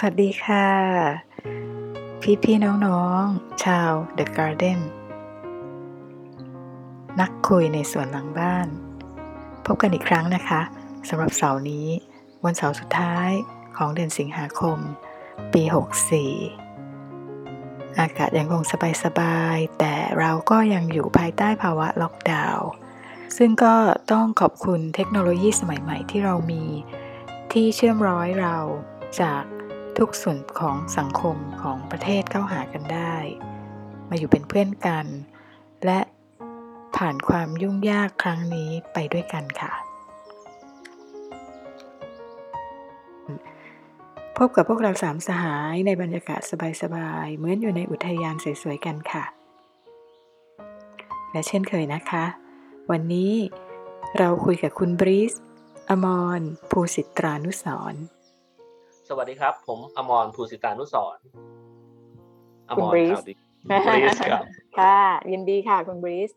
สวัสดีค่ะ พี่ๆน้องๆ ชาว The Garden นักคุยในสวนหลังบ้าน พบกันอีกครั้งนะคะสำหรับเสาร์นี้ วันเสาร์สุดท้ายของเดือนสิงหาคม ปี 64 อากาศยังคงสบายๆ แต่เราก็ยังอยู่ภายใต้ภาวะล็อกดาวน์ซึ่งก็ต้องขอบคุณเทคโนโลยีสมัยใหม่ที่เรามีที่เชื่อมร้อยเราจาก ทุกส่วนของสังคมของประเทศเข้าหากันได้ มาอยู่เป็นเพื่อนกัน และผ่านความยุ่งยากครั้งนี้ไปด้วยกันค่ะ พบกับพวกเราสามสหายในบรรยากาศสบายๆ เหมือนอยู่ในอุทยานสวยๆกันค่ะ และเช่นเคยนะคะ วันนี้เราคุยกับคุณบริสอมรภูสิตรานุสรณ์ สวัสดีครับ ผมอมรภูสิตานุสรณ์อคุณมรบริคสรับบริสครับค่ะ ยินดีค่ะ คุณบริส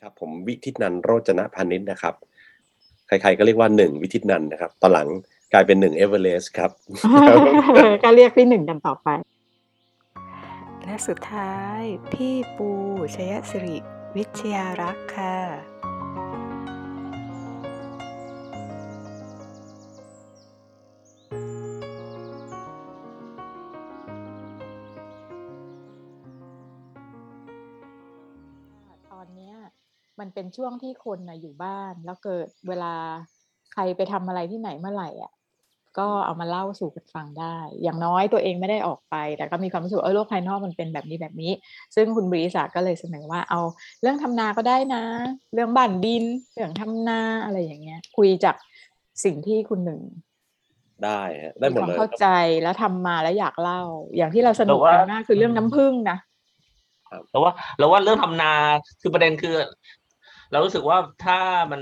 ครับ ผมวิทิตนันโรจนะพานิชนะครับ ใครๆก็เรียกว่าหนึ่งวิทิตนันนะครับ ตอนหลังกลายเป็นหนึ่งเอเวอเรสต์ครับ ก็เรียกพี่หนึ่งกันต่อไป และสุดท้าย พี่ปูชยสิริวิชยารักษ์ค่ะ มันเป็นช่วงที่คนนะอยู่บ้าน แล้วเกิดเวลาใครไปทำอะไรที่ไหนเมื่อไหร่อะก็เอามาเล่าสู่กันฟังได้ อย่างน้อยตัวเองไม่ได้ออกไป แต่ก็มีความรู้สึกว่าเออโลกภายนอกมันเป็นแบบนี้แบบนี้ ซึ่งคุณบริษัทก็เลยเสนอว่าเอาเรื่องทำนาก็ได้นะ เรื่องบ้านดิน เรื่องทำนาอะไรอย่างเงี้ย คุยจากสิ่งที่คุณหนึ่ง ได้ฮะได้หมดความเลยเข้าใจแล้วทำมาแล้วอยากเล่า อย่างที่เราสนุกแต่ว่ากันมากคือเรื่องน้ำผึ้งนะแล้วว่าแล้วว่าเรื่องทำนาคือประเด็นคือ เรารู้สึกว่าถ้ามัน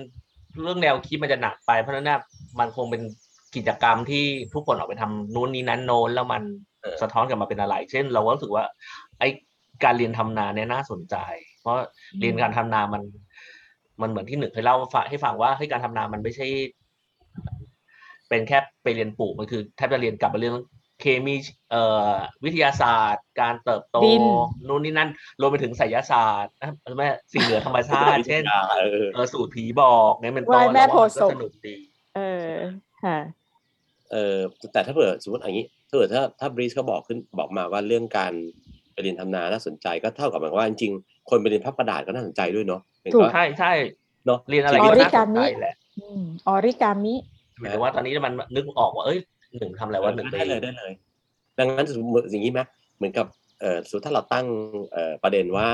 เรื่องแนวคิดมันจะหนักไป เพราะนั้นนะมันคงเป็นกิจกรรมที่ทุกคนออกไปทำนู้นนี้นั้นโน้นแล้วมันสะท้อนกลับมาเป็นอะไร เช่น เราก็รู้สึกว่า ไอ้การเรียนทำนาเนี่ยน่าสนใจ เพราะเรียนการทำนามัน มันเหมือนที่หนึ่งเคยเล่าให้ฟังว่าให้การทำนามันไม่ใช่ เป็นแค่ไปเรียนปลูกมันคือแทบจะเรียนกลับมาเรื่อง เคมีเอ่อวิทยาศาสตร์ การเติบโตดิน นู่นนี่นั่นรวมไปถึงไสยศาสตร์นะแม่สิ่งเหนือธรรมชาติ เช่นเออเออสูตรผีบอกเนี่ยเป็นต้นไหว้แม่ล้วว่าโพธิ์ศพก็สนุกดีเออค่ะ เออแต่ถ้าเผื่อสมมติอย่างนี้ถ้าเผื่อถ้าถ้าบริสเขาบอกขึ้นบอกมาว่าเรื่องการไปเรียนทำนาน่าสนใจก็เท่ากับหมายความว่าจริงๆคนไปเรียนพับกระดาษก็น่าสนใจด้วยเนาะเห็นถูกว่าใช่ใช่เนาะ เรียนอะไรอก็อริน่าสกานมิใจแหละ อืมออริกามิ หมายถึงว่าตอนนี้มันนึกออกว่าเอ้ย หนึ่งทำอะไรวะหนึ่งได้เลยได้เลย ดังนั้นสมมติอย่างนี้ไหมเหมือนกับเอ่อสมมติถ้าเราตั้งเอ่อประเด็นว่า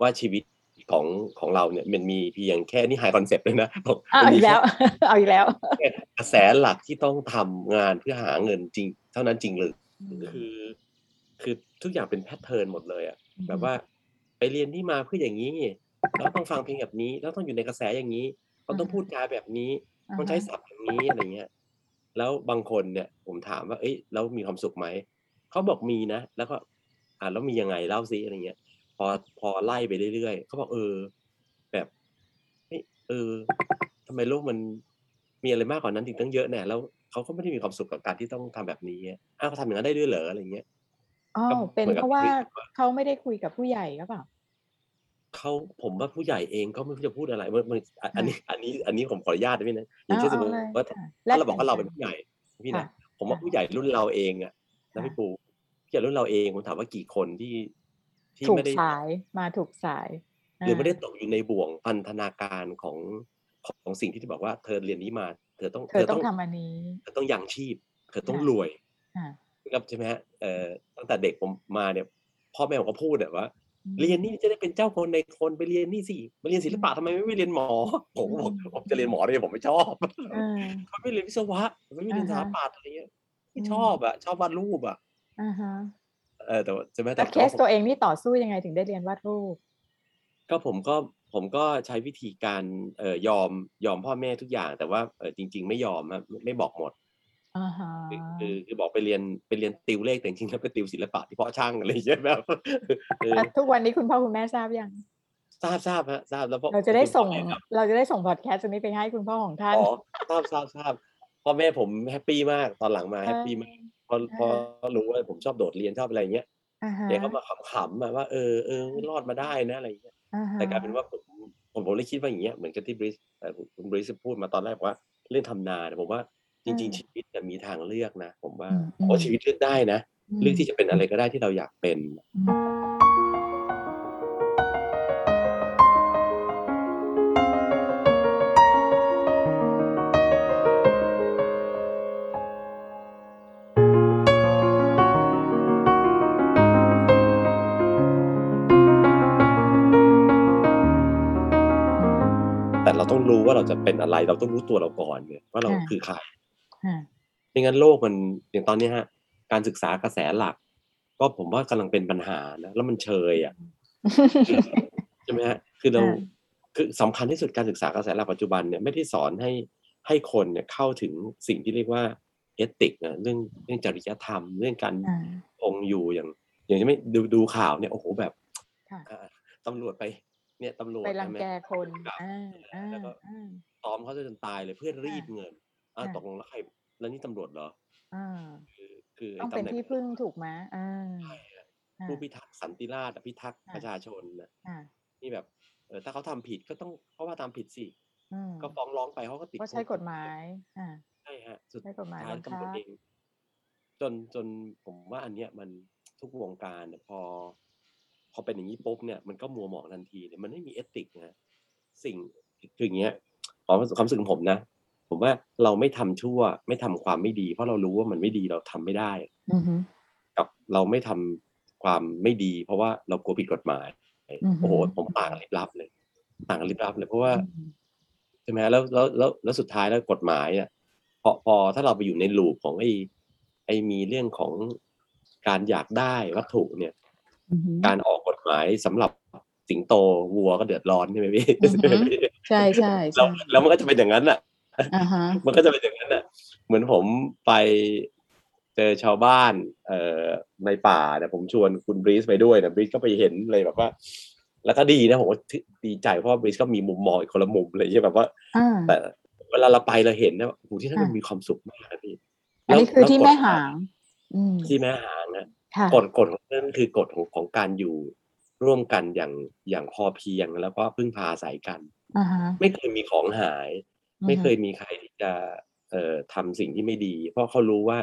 ว่าชีวิตของของเราเนี่ยมันมีเพียงแค่นี่ high concept เลยนะบอกเอามันอีมีกแล้วเอาอีกแล้วแค่กระแสหลักที่ต้องทำงานเพื่อหาเงินจริง เท่านั้นจริงเลยคือ คือทุกอย่างเป็น pattern หมดเลยอะแบบว่าไปเรียนที่มาเพื่ออย่างนี้แล้วต้องฟังเพลงแบบนี้ แล้วต้องอยู่ในกระแสอย่างนี้เราต้องพูดจาแบบนี้อ่าฮะต้องใช้ศัพท์อย่างนี้อะไรเงี้ย แล้วบางคนเนี่ยผมถามว่า เอ้ยแล้วมีความสุขไหมเขาบอกมีนะ แล้วก็อ่าแล้วมียังไงเล่าซิอะไรเงี้ย พอพอไล่ไปเรื่อยๆเขาบอกเออ แบบเฮ้ยเออทำไมโลกมันมีอะไรมากกว่านั้นอีกตั้งเยอะแน่แล้วเขาก็ไม่ได้มีความสุขกับการที่ต้องทำแบบนี้อ้าวเขาทำอย่างนั้นได้ด้วยเหรออะไรเงี้ยอ๋อก็เป็นเหมือนกับเพราะว่าที่ว่าเขาไม่ได้คุยกับผู้ใหญ่ก็เปล่า เขาผมว่าผู้ใหญ่เองก็ไม่รู้จะพูดอะไรมันมันอันอันนี้อันนี้อันนี้ผมขออนุญาตนะพี่นะอย่างเช่นสมมติเอาเลยว่าค่ะถ้าเราบอกแลกว่าเรากัเป็นนผู้ใหญ่พี่นะค่ะผมว่าค่ะผู้ใหญ่รุ่นเราเองอะนะค่ะพี่ปูผู้ใหญ่รุ่นเราเองผมถามว่ากี่คนที่ที่ถูกไม่ได้สายมาถูกสายหรือไม่ได้าตกอยู่ในบ่วงพันธนาการของของสิ่งที่ที่บอกว่าเธอเรียนนี้มา เธอต้องเธอต้องทำอันนี้เธอต้องยังชีพ เธอต้องค่ะรวยค่ะนะครับใช่ไหมฮะเอ่อตั้งแต่เด็กผมมาเนี่ยพ่อแม่ผมก็พูดแบบว่าอืม เรียนนี่จะได้เป็นเจ้าคนในคนไปเรียนนี่สิมาเรียนศิลปะทำไมไม่เรียนหมอผมก็บอกอืมผมจะเรียนหมอเนี่ยผมไม่ชอบเออเขาไม่เรียนวิศวะไม่เรียนสอ่าถาฮะปัตย์อะไรเงี้ยไม่อืมชอบอะ ชอบวาดรูปอะอ่าฮะเออแต่ว่าใช่ไหมแล้วเคสตัวเองนี่ต่อสู้ยังไงถึงได้เรียนวาดรูป ก็ผมก็ผมก็ใช้วิธีการเอ่อยอมยอมพ่อแม่ทุกอย่าง แต่ว่าเออจริง ๆ ไม่ยอมอะไม่ไม่บอกหมด อ่าฮะคือคือคือบอกไปเรียนไปเรียนติวเลขแต่จริงๆแล้วไปติวศิลปะที่เพาะช่างอะไรอย่างเงี้ยแบบเออแล้วทุกวันนี้คุณพ่อคุณแม่ทราบยังทราบทราบฮะทราบแล้วพ่อเราจะได้คุณพ่อส่งแม่ครับเราจะได้ส่งพอดแคสต์นี้ไปให้คุณพ่อของท่านอ๋อทราบทราบทราบพ่อแม่ผม happy มากตอนหลังมา happy มากพอพอรู้ว่าผมชอบโดดเรียนชอบอะไรเงี้ยอ่าฮะแกก็มาขำๆอะว่าเออเออรอดมาได้นะอะไรเงี้ยอ่าฮะแต่กลายเป็นว่าผมผมผมเลยคิดว่าอย่างเงี้ยเหมือนกับที่บริสแต่คุณบริสพูดมาตอนแรกบอกว่าเรื่องทำนาเนี่ยผมว่า จริง ๆ ชีวิตเนี่ยมีทางเลือกนะ ผมว่าอืมผมว่าชีวิตเลือกได้นะมเลือกที่จะเป็นอะไรก็ได้ที่เราอยากเป็นอืมแต่เราต้องรู้ว่าเราจะเป็นอะไร เราต้องรู้ตัวเราก่อนเนี่ยว่าเราค่ะคือใครค่ะ ไม่งั้นโลกมันอย่างตอนนี้ฮะ การศึกษากระแสหลัก ก็ผมว่ากำลังเป็นปัญหานะแล้วมันเชยอะใช่ไหมฮะคือเราค่ะคือสำคัญที่สุดการศึกษากระแสหลักปัจจุบันเนี่ยไม่ได้สอนให้ให้คนเนี่ยเข้าถึงสิ่งที่เรียกว่าเอติกนะเรื่องเรื่องจริยธรรม เรื่องการอ่าคงอยู่อย่าง อย่างที่ไม่ดูดูข่าวเนี่ยโอ้โหแบบค่ะอ่าตำรวจไป เนี่ยตำรวจไปรังใช่ไหมแกคนจับอ่าอ่าแล้วก็อ่าซ้อมเขาจนตายเลยเพื่อรีดเงิน อ่าค่ะตกลงแล้วใครแล้วนี่ตำรวจเหรออ่าคือคือต้องไอ้เป็นตำแหน่งที่พึ่งถูกไหมอ่าใช่อะอ่าผู้พิทักษ์สันติราษฎร์อะพิทักษ์ค่ะประชาชนนะอ่านี่แบบเออถ้าเขาทำผิดก็ต้องเขาว่าตามผิดสิอืมก็ฟ้องร้องไปเขาก็ติดก็ใช้คุกฎหมายอ่าใช่ฮะสุดใช้กฎหมายท้ายบังคับตำรวจเองจนจนผมว่าอันเนี้ยมันทุกวงการเนี่ยพอ พอเป็นอย่างนี้ปุ๊บเนี่ยมันก็มัวหมองทันทีเนี่ยมันไม่มีเอติกนะสิ่งคืออย่างเงี้ยความความรู้สึกของผมนะ ผมว่าเราไม่ทำชั่ว ไม่ทำความไม่ดี เพราะเรารู้ว่ามันไม่ดีเราทำไม่ได้อือฮึกับเราไม่ทำความไม่ดี เพราะว่าเรากลัวผิดกฎหมายอือฮึโอ้โหผมต่างกันลิบลับเลย ต่างกันลิบลับเลยเพราะว่าอืมใช่ไหมแล้วแล้วแล้วแล้วสุดท้ายแล้วกฎหมายอะพอพอถ้าเราไปอยู่ในลูปของไอ้ไอ้มีเรื่องของการอยากได้วัตถุเนี่ยอือฮึการออกกฎหมายสำหรับสิงโตวัวก็เดือดร้อนใช่ไหมพี่อือฮึใช่ใช่แล้ใช่วแล้วมันก็จะเป็นอย่างนั้นอะอ่าฮะ มันก็จะเป็นอย่างนั้นอะ เหมือนผมไปเจอชาวบ้าน เอ่อในป่าเนี่ยผมชวนคุณบรีสไปด้วยนะบรีสก็ไปเห็นเลยแบบว่า แล้วก็ดีนะผมว่าดีใจเพราะว่าบรีสก็มีมุมมองอีกคนละมุมเลยใช่แบบว่าอ่าแต่เวลาเราไปเราเห็นนะโอ้โหที่นั่นอะมันมีความสุขมากนะพี่อันนี้คือล้วที่กฎแม่หางอืมที่แม่หางนะค่ะกฎกฎของนั่นคือกฎของของการอยู่ร่วมกันอย่างอย่างพอเพียงแล้วก็พึ่งพาอาศัยกันอ่าฮะไม่เคยมีของหาย ไม่เคยมีใครที่จะเอ่อทำสิ่งที่ไม่ดี เพราะเขารู้ว่า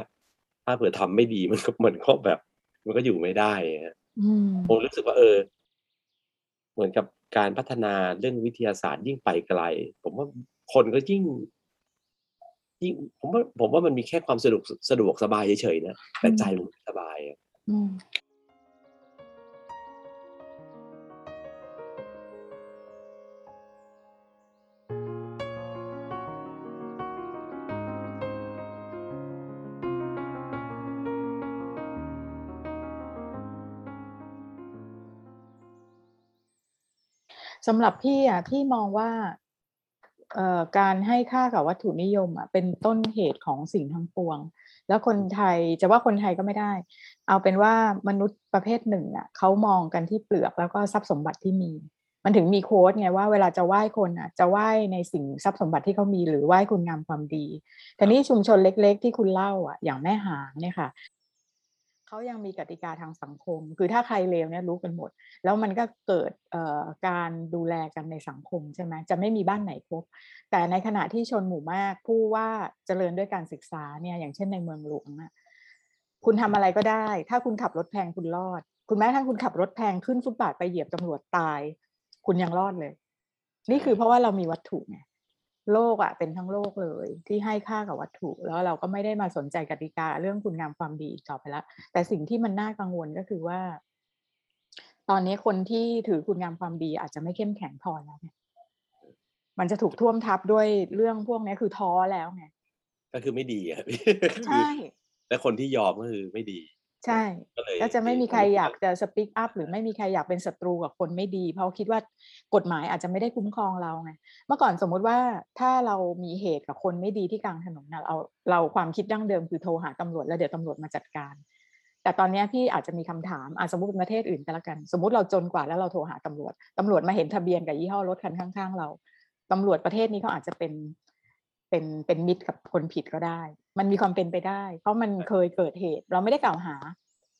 ถ้าเผื่อทำไม่ดีมันก็เหมือนก็แบบ มันก็อยู่ไม่ได้ฮะอืมผมรู้สึกว่า เออ เหมือนกับการพัฒนาเรื่องวิทยาศาสตร์ยิ่งไปไกล ผมว่าคนก็ยิ่ง ยิ่ง ผมว่า ผมว่ามันมีแค่ความสะดวกสะดวกสบายเฉยๆนะแต่ใจมันไม่สบายอะ สำหรับพี่อะพี่มองว่าการให้ค่ากับวัตถุนิยมอะเป็นต้นเหตุของสิ่งทั้งปวง แล้วคนไทยจะว่าคนไทยก็ไม่ได้ เอาเป็นว่ามนุษย์ประเภทหนึ่งอะเขามองกันที่เปลือกแล้วก็ทรัพย์สมบัติที่มี มันถึงมีโค้ดไงว่าเวลาจะไหว้คนอะจะไหว้ในสิ่งทรัพย์สมบัติที่เขามีหรือไหว้คุณงามความดีแต่นี้ชุมชนเล็ก ๆ ที่คุณเล่าอะอย่างแม่หางเนี่ยค่ะ เขายังมีกติกาทางสังคม คือถ้าใครเลวเนี่ยรู้กันหมด แล้วมันก็เกิดการดูแลกันในสังคมใช่ไหมจะไม่มีบ้านไหนครบ แต่ในขณะที่ชนหมู่มากผู้ว่าเจริญด้วยการศึกษาเนี่ยอย่างเช่นในเมืองหลวงอะคุณทำอะไรก็ได้ ถ้าคุณขับรถแพงคุณรอด คุณแม้ทั่งคุณขับรถแพงขึ้นฟุตบาทไปเหยียบตำรวจตาย คุณยังรอดเลย นี่คือเพราะว่าเรามีวัตถุไง โลกอะเป็นทั้งโลกเลย ที่ให้ค่ากับวัตถุแล้วเราก็ไม่ได้มาสนใจกติกาเรื่องคุณงามความดีอีกต่อไปแล้วแต่สิ่งที่มันน่ากังวลก็คือว่า ตอนนี้คนที่ถือคุณงามความดีอาจจะไม่เข้มแข็งพอแล้วไงมันจะถูกท่วมทับด้วยเรื่องพวกนี้คือท้อแล้วไงก็คือไม่ดีอะพี่ใช่และคนที่ยอมก็คือไม่ดี ใช่ก็เลยก็จะไม่มีใครอยากจะสปีกอัพหรือไม่มีใครอยากเป็นศัตรูกับคนไม่ดี เพราะคิดว่ากฎหมายอาจจะไม่ได้คุ้มครองเราไงเมื่อก่อนสมมุติว่าถ้าเรามีเหตุกับคนไม่ดีที่กลางถนนนะเราเราความคิดดั้งเดิมคือโทรหาตำรวจแล้วเดี๋ยวตำรวจมาจัดการ แต่ตอนเนี้ยพี่อาจจะมีคำถามอะสมมติเป็นประเทศอื่นก็แล้วกัน สมมติเราจนกว่าแล้วเราโทรหาตำรวจตำรวจมาเห็นทะเบียนกับยี่ห้อรถคันข้างๆเราตำรวจประเทศนี้เขาอาจจะเป็น เป็นเป็นมิตรกับคนผิดก็ได้ มันมีความเป็นไปได้ เพราะมันเคยเกิดเหตุ เราไม่ได้กล่าวหา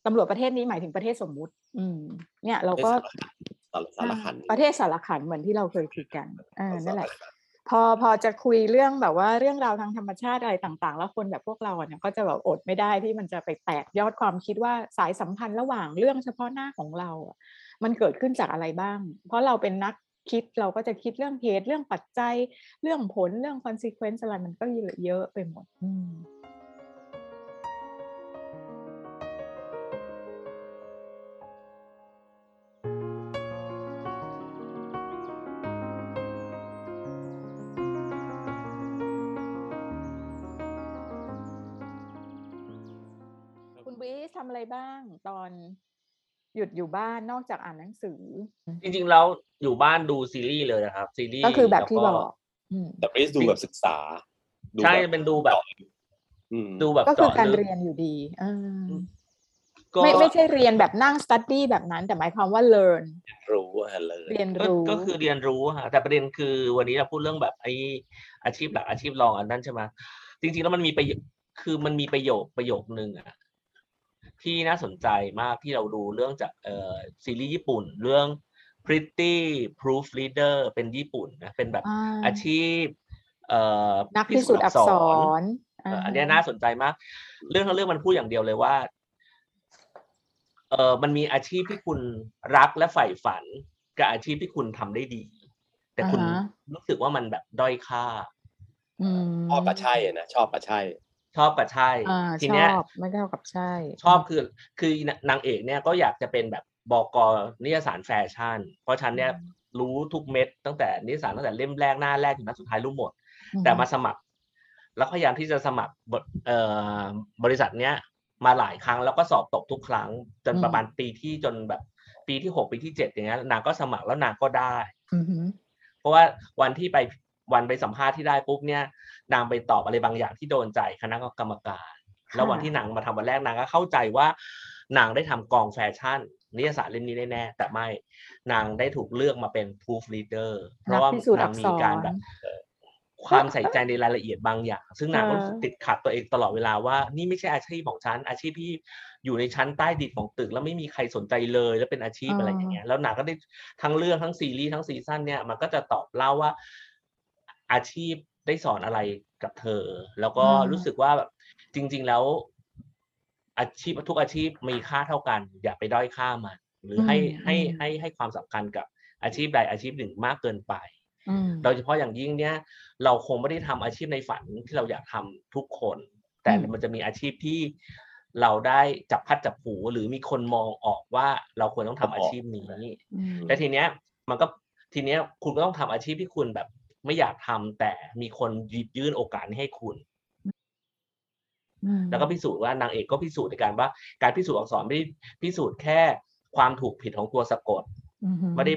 ตำรวจประเทศนี้หมายถึงประเทศสมมุติ อืม เนี่ยเราก็สารสารขันประเทศสารขันเหมือนที่เราเคยคุยกันเออนั่นแหละสารขันพอพอจะคุยเรื่องแบบว่าเรื่องราวทางธรรมชาติอะไรต่างๆ แล้วคนแบบพวกเราเนี่ยก็จะแบบอดไม่ได้ที่มันจะไปแตกยอดความคิดว่าสายสัมพันธ์ระหว่างเรื่องเฉพาะหน้าของเราอะมันเกิดขึ้นจากอะไรบ้าง เพราะเราเป็นนัก คิดเราก็จะคิดเรื่องเหตุเรื่องปัจจัย เรื่องผลเรื่อง consequence อะไรมันก็เยอะไปหมดอืมคุณวิทำอะไรบ้างตอน หยุดอยู่บ้านนอกจากอ่านหนังสือ จริงๆแล้วอยู่บ้านดูซีรีส์เลยนะครับ ซีรีส์ก็คือแบบที่บล้วอกอืมแต่ไม่ได้ดูแบบศึกษาดูใช่แบบเป็นดูแบบอืมดูแบบก็คือเจาะการลึกเรียนอยู่ดีอ่าก็ไม่ไม่ใช่เรียนแบบนั่ง study แบบนั้น แต่หมายความว่า learn รู้ว่าเลยเรียนก็รู้ก็คือเรียนรู้ฮะแต่ประเด็นคือวันนี้เราพูดเรื่องแบบไอ้อาชีพหลักอาชีพรองอันนั้นใช่ไหมจริงๆแล้วมันมีประโยคคือมันมีประโยคประโยคนึงอะ ที่น่าสนใจมากที่เราดูเรื่องจากเอ่อซีรีส์ญี่ปุ่น เรื่อง Pretty Proof Reader เป็นญี่ปุ่นนะเป็นแบบอ่าอาชีพเอ่อนักพิสูจน์อักษรเอ่ออันเนี้ยน่าสนใจมาก เรื่องทั้งเรื่องมันพูดอย่างเดียวเลยว่าเออมันมีอาชีพที่คุณรักและใฝ่ฝัน กับอาชีพที่คุณทำได้ดี แต่คุณอ่าฮะรู้สึกว่ามันแบบด้อยค่าอืมชอบกับใช่อะนะชอบกับใช่ ชอบกับใช่อ่าทีชเนี้ยอบไม่เท่ากับใช่ ชอบคือคือนางเอกเนี่ยก็อยากจะเป็นแบบบกนิยสารแฟชั่น เพราะฉันเนี่ยรู้ทุกเม็ดตั้งแต่นิยสารตั้งแต่เล่มแรกหน้าแรกถึงหน้าสุดท้ายรู้หมดอืแต่มาสมัคร แล้วพยายามที่จะสมัครบเอ่อบริษัทเนี้ยมาหลายครั้งแล้วก็สอบตกทุกครั้ง จนประมาณปีที่จนแบบปีที่หกปีที่เจ็ดอย่างเงี้ยนางก็สมัครแล้วนางก็ได้อือหือเพราะว่าวันที่ไปวันไปสัมภาษณ์ที่ได้ปุ๊บเนี่ย นางไปตอบอะไรบางอย่างที่โดนใจคณะกรรมการ แล้ววันที่นางมาทำวันแรกนางก็เข้าใจว่านางได้ทำกองแฟชั่นนิยสารเล่มนี้แน่ๆแต่ไม่นางได้ถูกเลือกมาเป็น proof reader เพนักราะว่าพิสูจน์นาอังกมีษการรแบบความใส่ใจในรายละเอียดบางอย่าง ซึ่งนางก็เออรู้สึกติดขัดตัวเองตลอดเวลาว่า นี่ไม่ใช่อาชีพของฉัน อาชีพที่อยู่ในชั้นใต้ดินของตึก แล้วไม่มีใครสนใจเลย แล้วเป็นอาชีพอะไรอย่างเงี้ย แล้วนางก็ได้ทั้งเรื่องทั้งซีรีส์ทั้งซีซั่นเนี่ยมันก็จะตอบเล่าว่าอาชีพ ได้สอนอะไรกับเธอ แล้วก็อืมรู้สึกว่าแบบจริง ๆ แล้วอาชีพทุกอาชีพมีค่าเท่ากัน อย่าไปด้อยค่ามัน หรือให้ให้ให้ให้ความสำคัญกับอาชีพใดอาชีพหนึ่งมากเกินไปอืมโดยเฉพาะอย่างยิ่งเนี่ย เราคงไม่ได้ทำอาชีพในฝันที่เราอยากทำทุกคน แต่อืมมันจะมีอาชีพที่เราได้จับพัดจับผูหรือมีคนมองออกว่าเราควรต้องทำอาชีพนี้อืมแต่ทีเนี้ย มันก็ทีเนี้ยคุณก็ต้องทำอาชีพที่คุณแบบ ไม่อยากทำแต่มีคนหยิบยื่นโอกาสนี้ให้คุณอืมแล้วก็พิสูจน์ว่านางเอกก็พิสูจน์ในการว่า การพิสูจน์อักษรไม่ได้พิสูจน์แค่ความถูกผิดของตัวสะกดอือหือไม่ได้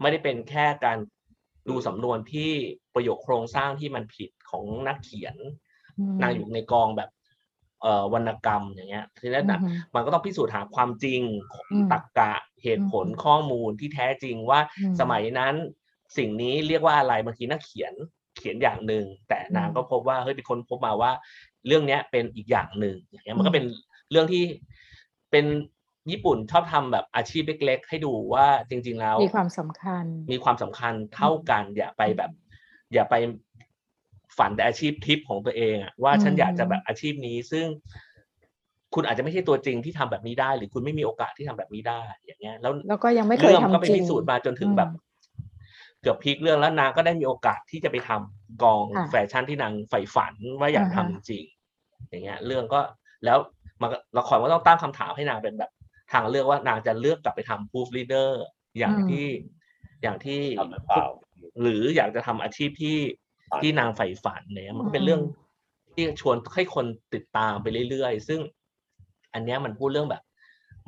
ไม่ได้เป็นแค่การดูสำนวนที่ประโยคโครงสร้างที่มันผิดของนักเขียนอืมนางอยู่ในกองแบบเอ่อวรรณกรรมอย่างเงี้ยทีนั้นนะอือหือมันก็ต้องพิสูจน์หาความจริงอืมตรรกะเหตุผลอืมข้อมูลที่แท้จริงว่าอืมสมัยนั้น สิ่งนี้เรียกว่าอะไรบางทีนักเขียนเขียนอย่างหนึ่งแต่นางอืมก็พบว่าเฮ้ยเป็นคนพบมาว่า เรื่องเนี้ยเป็นอีกอย่างหนึ่งอย่างเงี้ยมันอืก็มเป็นเรื่องที่เป็นญี่ปุ่นชอบทำแบบอาชีพเล็กๆให้ดูว่าจริง ๆ แล้วมีความสำคัญ มีความสำคัญเท่ากัน อย่าไปแบบ อย่าไปฝันแต่อาชีพทิปของตัวเองอะว่าฉันอืมอยากจะแบบอาชีพนี้ซึ่งคุณอาจจะไม่ใช่ตัวจริงที่ทำแบบนี้ได้ หรือคุณไม่มีโอกาสที่ทำแบบนี้ได้ อย่างเงี้ย แล้วแล้วก็ยังไม่เคยเรื่องก็ทำไปจริงพิสูจน์มาจนถึงอืมแบบ เกือบพลิกเรื่องแล้วนางก็ได้มีโอกาสที่จะไปทำกองค่ะแฟชั่นที่นางใฝ่ฝันว่าอยากอ่าทำฮะจริงๆอย่างเงี้ย เรื่องก็แล้วมันก็ละครก็ต้องตั้งคำถามให้นางเป็นแบบทางเลือกว่านางจะเลือกกลับไปทำ proof reader อย่างอืมที่อย่างที่ทำหรือเปล่าหรืออยากจะทำอาชีพที่ฝันที่นางใฝ่ฝันเนี่ยมันก็เป็นอืมเรื่องที่ชวนให้คนติดตามไปเรื่อยๆ ซึ่งอันเนี้ยมันพูดเรื่องแบบ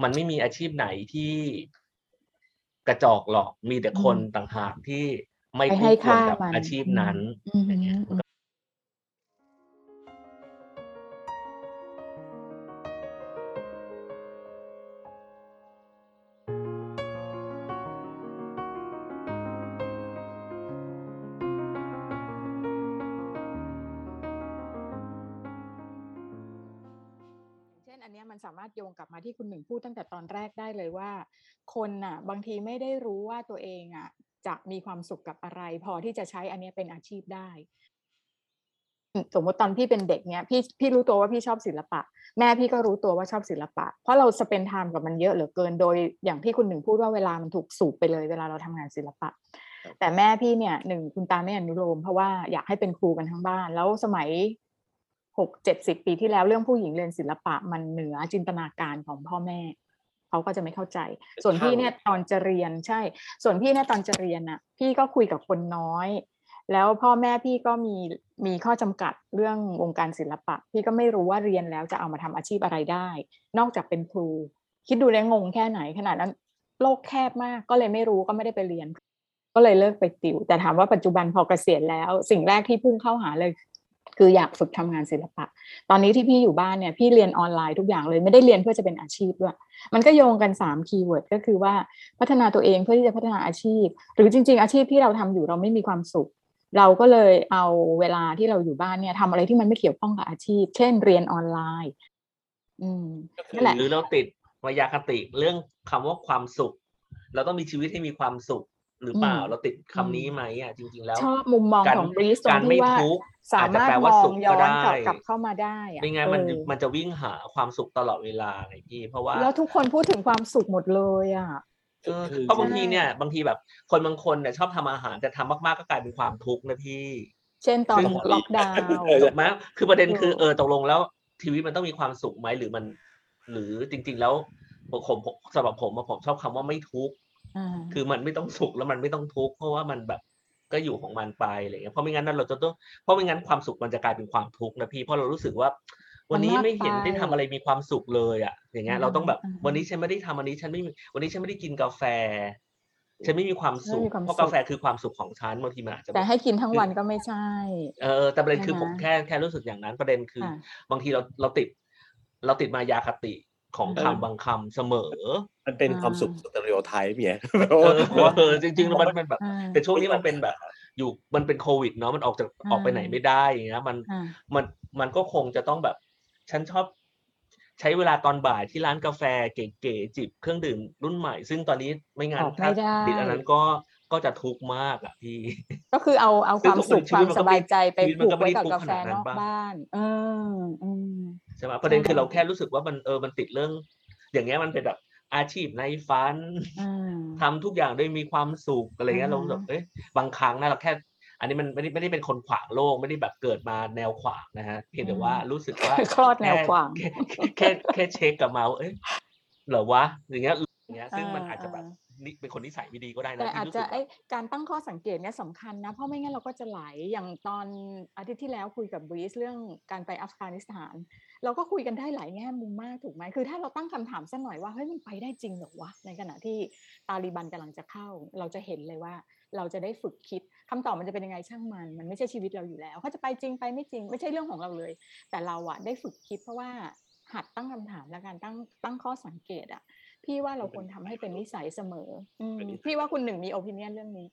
มันไม่มีอาชีพไหนที่ กระจอกหรอกมีแต่คนต่างหากที่ไม่ไปคู่ให้ควรค่ากับมันอาชีพนั้นารถโยงกลับมาที่คุณหนึ่งพูดตั้งแต่ตอนแรกได้เลยว่า คนน่ะ บางทีไม่ได้รู้ว่าตัวเองอะ จะมีความสุขกับอะไร พอที่จะใช้อันเนี้ยเป็นอาชีพได้สมมติตอนพี่เป็นเด็กเนี้ยพี่พี่รู้ตัวว่าพี่ชอบศิลปะ แม่พี่ก็รู้ตัวว่าชอบศิลปะ เพราะเราสเปนไทม์กับมันเยอะเหลือเกินโดยอย่างที่คุณหนึ่งพูดว่าเวลามันถูกสูบไปเลยเวลาเราทำงานศิลปะ แต่แม่พี่เนี่ยหนึ่งคุณตาไม่อนุโลมเพราะว่าอยากให้เป็นครูกันทั้งบ้าน แล้วสมัย หกเจ็ดสิบปีที่แล้วเรื่องผู้หญิงเรียนศิลปะมันเหนือจินตนาการของพ่อแม่เขาก็จะไม่เข้าใจ ส่วนพี่เนี่ยตอนจะเรียนใช่ ส่วนพี่เนี่ยตอนจะเรียนน่ะ พี่ก็คุยกับคนน้อย แล้วพ่อแม่พี่ก็มีมีข้อจำกัดเรื่องวงการศิลปะ พี่ก็ไม่รู้ว่าเรียนแล้วจะเอามาทำอาชีพอะไรได้ นอกจากเป็นครู คิดดูแล้วงงแค่ไหนขนาดนั้นโลกแคบมากก็เลยไม่รู้ก็ไม่ได้ไปเรียน ก็เลยเลิกไปติว แต่ถามว่าปัจจุบันพอเกษียณแล้ว สิ่งแรกที่พุ่งเข้าหาเลย คืออยากฝึกทำงานศิลปะ ตอนนี้ที่พี่อยู่บ้านเนี่ยพี่เรียนออนไลน์ทุกอย่างเลยไม่ได้เรียนเพื่อจะเป็นอาชีพด้วย มันก็โยงกัน3 keyword ก็คือว่าพัฒนาตัวเองเพื่อที่จะพัฒนาอาชีพ หรือจริง ๆ อาชีพที่เราทำอยู่เราไม่มีความสุข เราก็เลยเอาเวลาที่เราอยู่บ้านเนี่ยทำอะไรที่มันไม่เกี่ยวข้องกับอาชีพ เช่น เรียนออนไลน์ อืมก็คือนั่นแหละหรือเราติดมายาคติเรื่องคำว่าความสุข เราต้องมีชีวิตให้มีความสุข หรือเปล่าอืมเราติดคำนี้ไหมอะจริง ๆ แล้วชอบมุมมองการของบรีสตรกางรไม่ที่ว่าทุกข์สามารถอาจจะแปลมว่าอสุงขย้ก็อนได้กลับกลับเข้ามาได้อะไม่งั้นมันเออมันจะวิ่งหาความสุขตลอดเวลาไงพี่เพราะว่า แล้วทุกคนพูดถึงความสุขหมดเลยอะเออคือเพราะบางทีใช่เนี่ยบางทีแบบคนบางคนเนี่ยชอบทำอาหารแต่ทำมากๆก็กลายเป็นความทุกข์นะพี่ เช่นตอนซึ่งล็อกดาวน์เออถูกไหมคือประเด็นคือถูกเออตกลงแล้วชีวิตมันต้องมีความสุขไหมหรือมัน หรือจริง ๆ แล้วผมผมสำหรับผมอะผมชอบคำว่าไม่ทุกข์ อ่าคือมันไม่ต้องสุขแล้วมันไม่ต้องทุกข์เพราะว่ามันแบบก็อยู่ของมันไปอะไรเงี้ยเพราะไม่งั้นนั่นเราจะต้องเพราะไม่งั้นความสุขมันจะกลายเป็นความทุกข์นะพี่เพราะเรารู้สึกว่า วันนี้ไม่เห็นได้ทำอะไรมีความสุขเลยอะ อย่างเงี้ยเราต้องแบบ วันนี้ฉันไม่ได้ทำวันนี้ฉันไม่มีวันนี้ฉันไม่ได้กินกาแฟ ฉันไม่มีความสุขไม่มีความเพราะสุขกาแฟคือความสุขของฉันบางทีมันอาจจะแต่ให้กินทั้งวันก็ไม่ใช่ เออแต่ประเด็นคือใช่ผไหมมแค่แค่รู้สึกอย่างนั้นประเด็นคือค่ะบางทีเราเราติด เราติดมายาคติของเออคำบางคำเสมอ มันเป็นอ่าความสุขสเตอริโอไทป์เนี่ยเออเออจริงๆแล้วมันเป็นแบบอ่าแต่ช่วงนี้มันเป็นแบบ อยู่มันเป็นโควิดเนาะมันออกจากอ่าออกไปไหนไม่ได้อย่างเงี้ยมันอ่ามันมันก็คงจะต้องแบบ ฉันชอบใช้เวลาตอนบ่ายที่ร้านกาแฟเก๋ๆจิบเครื่องดื่มรุ่นใหม่ ซึ่งตอนนี้ไม่งั้นออกถ้าไม่ได้ติดอันนั้นก็ก็จะทุกข์มากอะพี่ ก็คือเอาเอาความสุขชีควาวิมตมันก็สบายใจไปชีวิตมัผูนกก็ไม่ไว้ได้กับทุกข์กาแฟขนาดนั้นนอกปะบ้าน เอออืมใช่ไหมประเด็นคือใช่เราแค่รู้สึกว่ามันเออมันติดเรื่อง อย่างเงี้ยมันเป็นแบบ อาชีพในฝันอ่าทำทุกอย่างด้วยมีความสุขอะไรเงี้ยอ่าเราแบบเอ้ยบางครั้งนะเราแค่ อันนี้มันไม่ได้ไม่ได้เป็นคนขวางโลกไม่ได้แบบเกิดมาแนวขวางนะฮะเพียงแต่ว่ารู้สึกว่าคลอดแนวขวางแค่แค่แค่แค่เช็คกับเมาส์เอ้ยเหรอวะอย่างเงี้ยอย่างเงี้ย ซึ่งมันอาจจะแบบนี่เป็นคนนิสัยไม่ดีก็ได้นะแต่ที่อาจรู้จะสึกไอว่าการตั้งข้อสังเกตเนี่ยสำคัญนะ เพราะไม่งั้นเราก็จะไหลอย่างตอนอาทิตย์ที่แล้วคุยกับบรีสเรื่องการไปอัฟกานิสถาน เราก็คุยกันได้หลายแง่มุมมากถูกไหมคือถ้าเราตั้งคำถามสักหน่อยว่าเฮ้ยมันไปได้จริงเหรอวะในขณะที่ตาลีบันกำลังจะเข้า เราจะเห็นเลยว่า เราจะได้ฝึกคิดคำตอบมันจะเป็นยังไงช่างมัน มันไม่ใช่ชีวิตเราอยู่แล้วเขาจะไปจริงไปไม่จริง ไม่ใช่เรื่องของเราเลย แต่เราอะได้ฝึกคิดเพราะว่าหัดตั้งคำถามและการตั้งตั้งข้อสังเกตอะพี่ว่าเราควรทำให้เป็นนิสัยเสมออืมเป็นนิสัยพี่ว่าคุณหนึ่งมีโอปิเนียนเรื่องนี้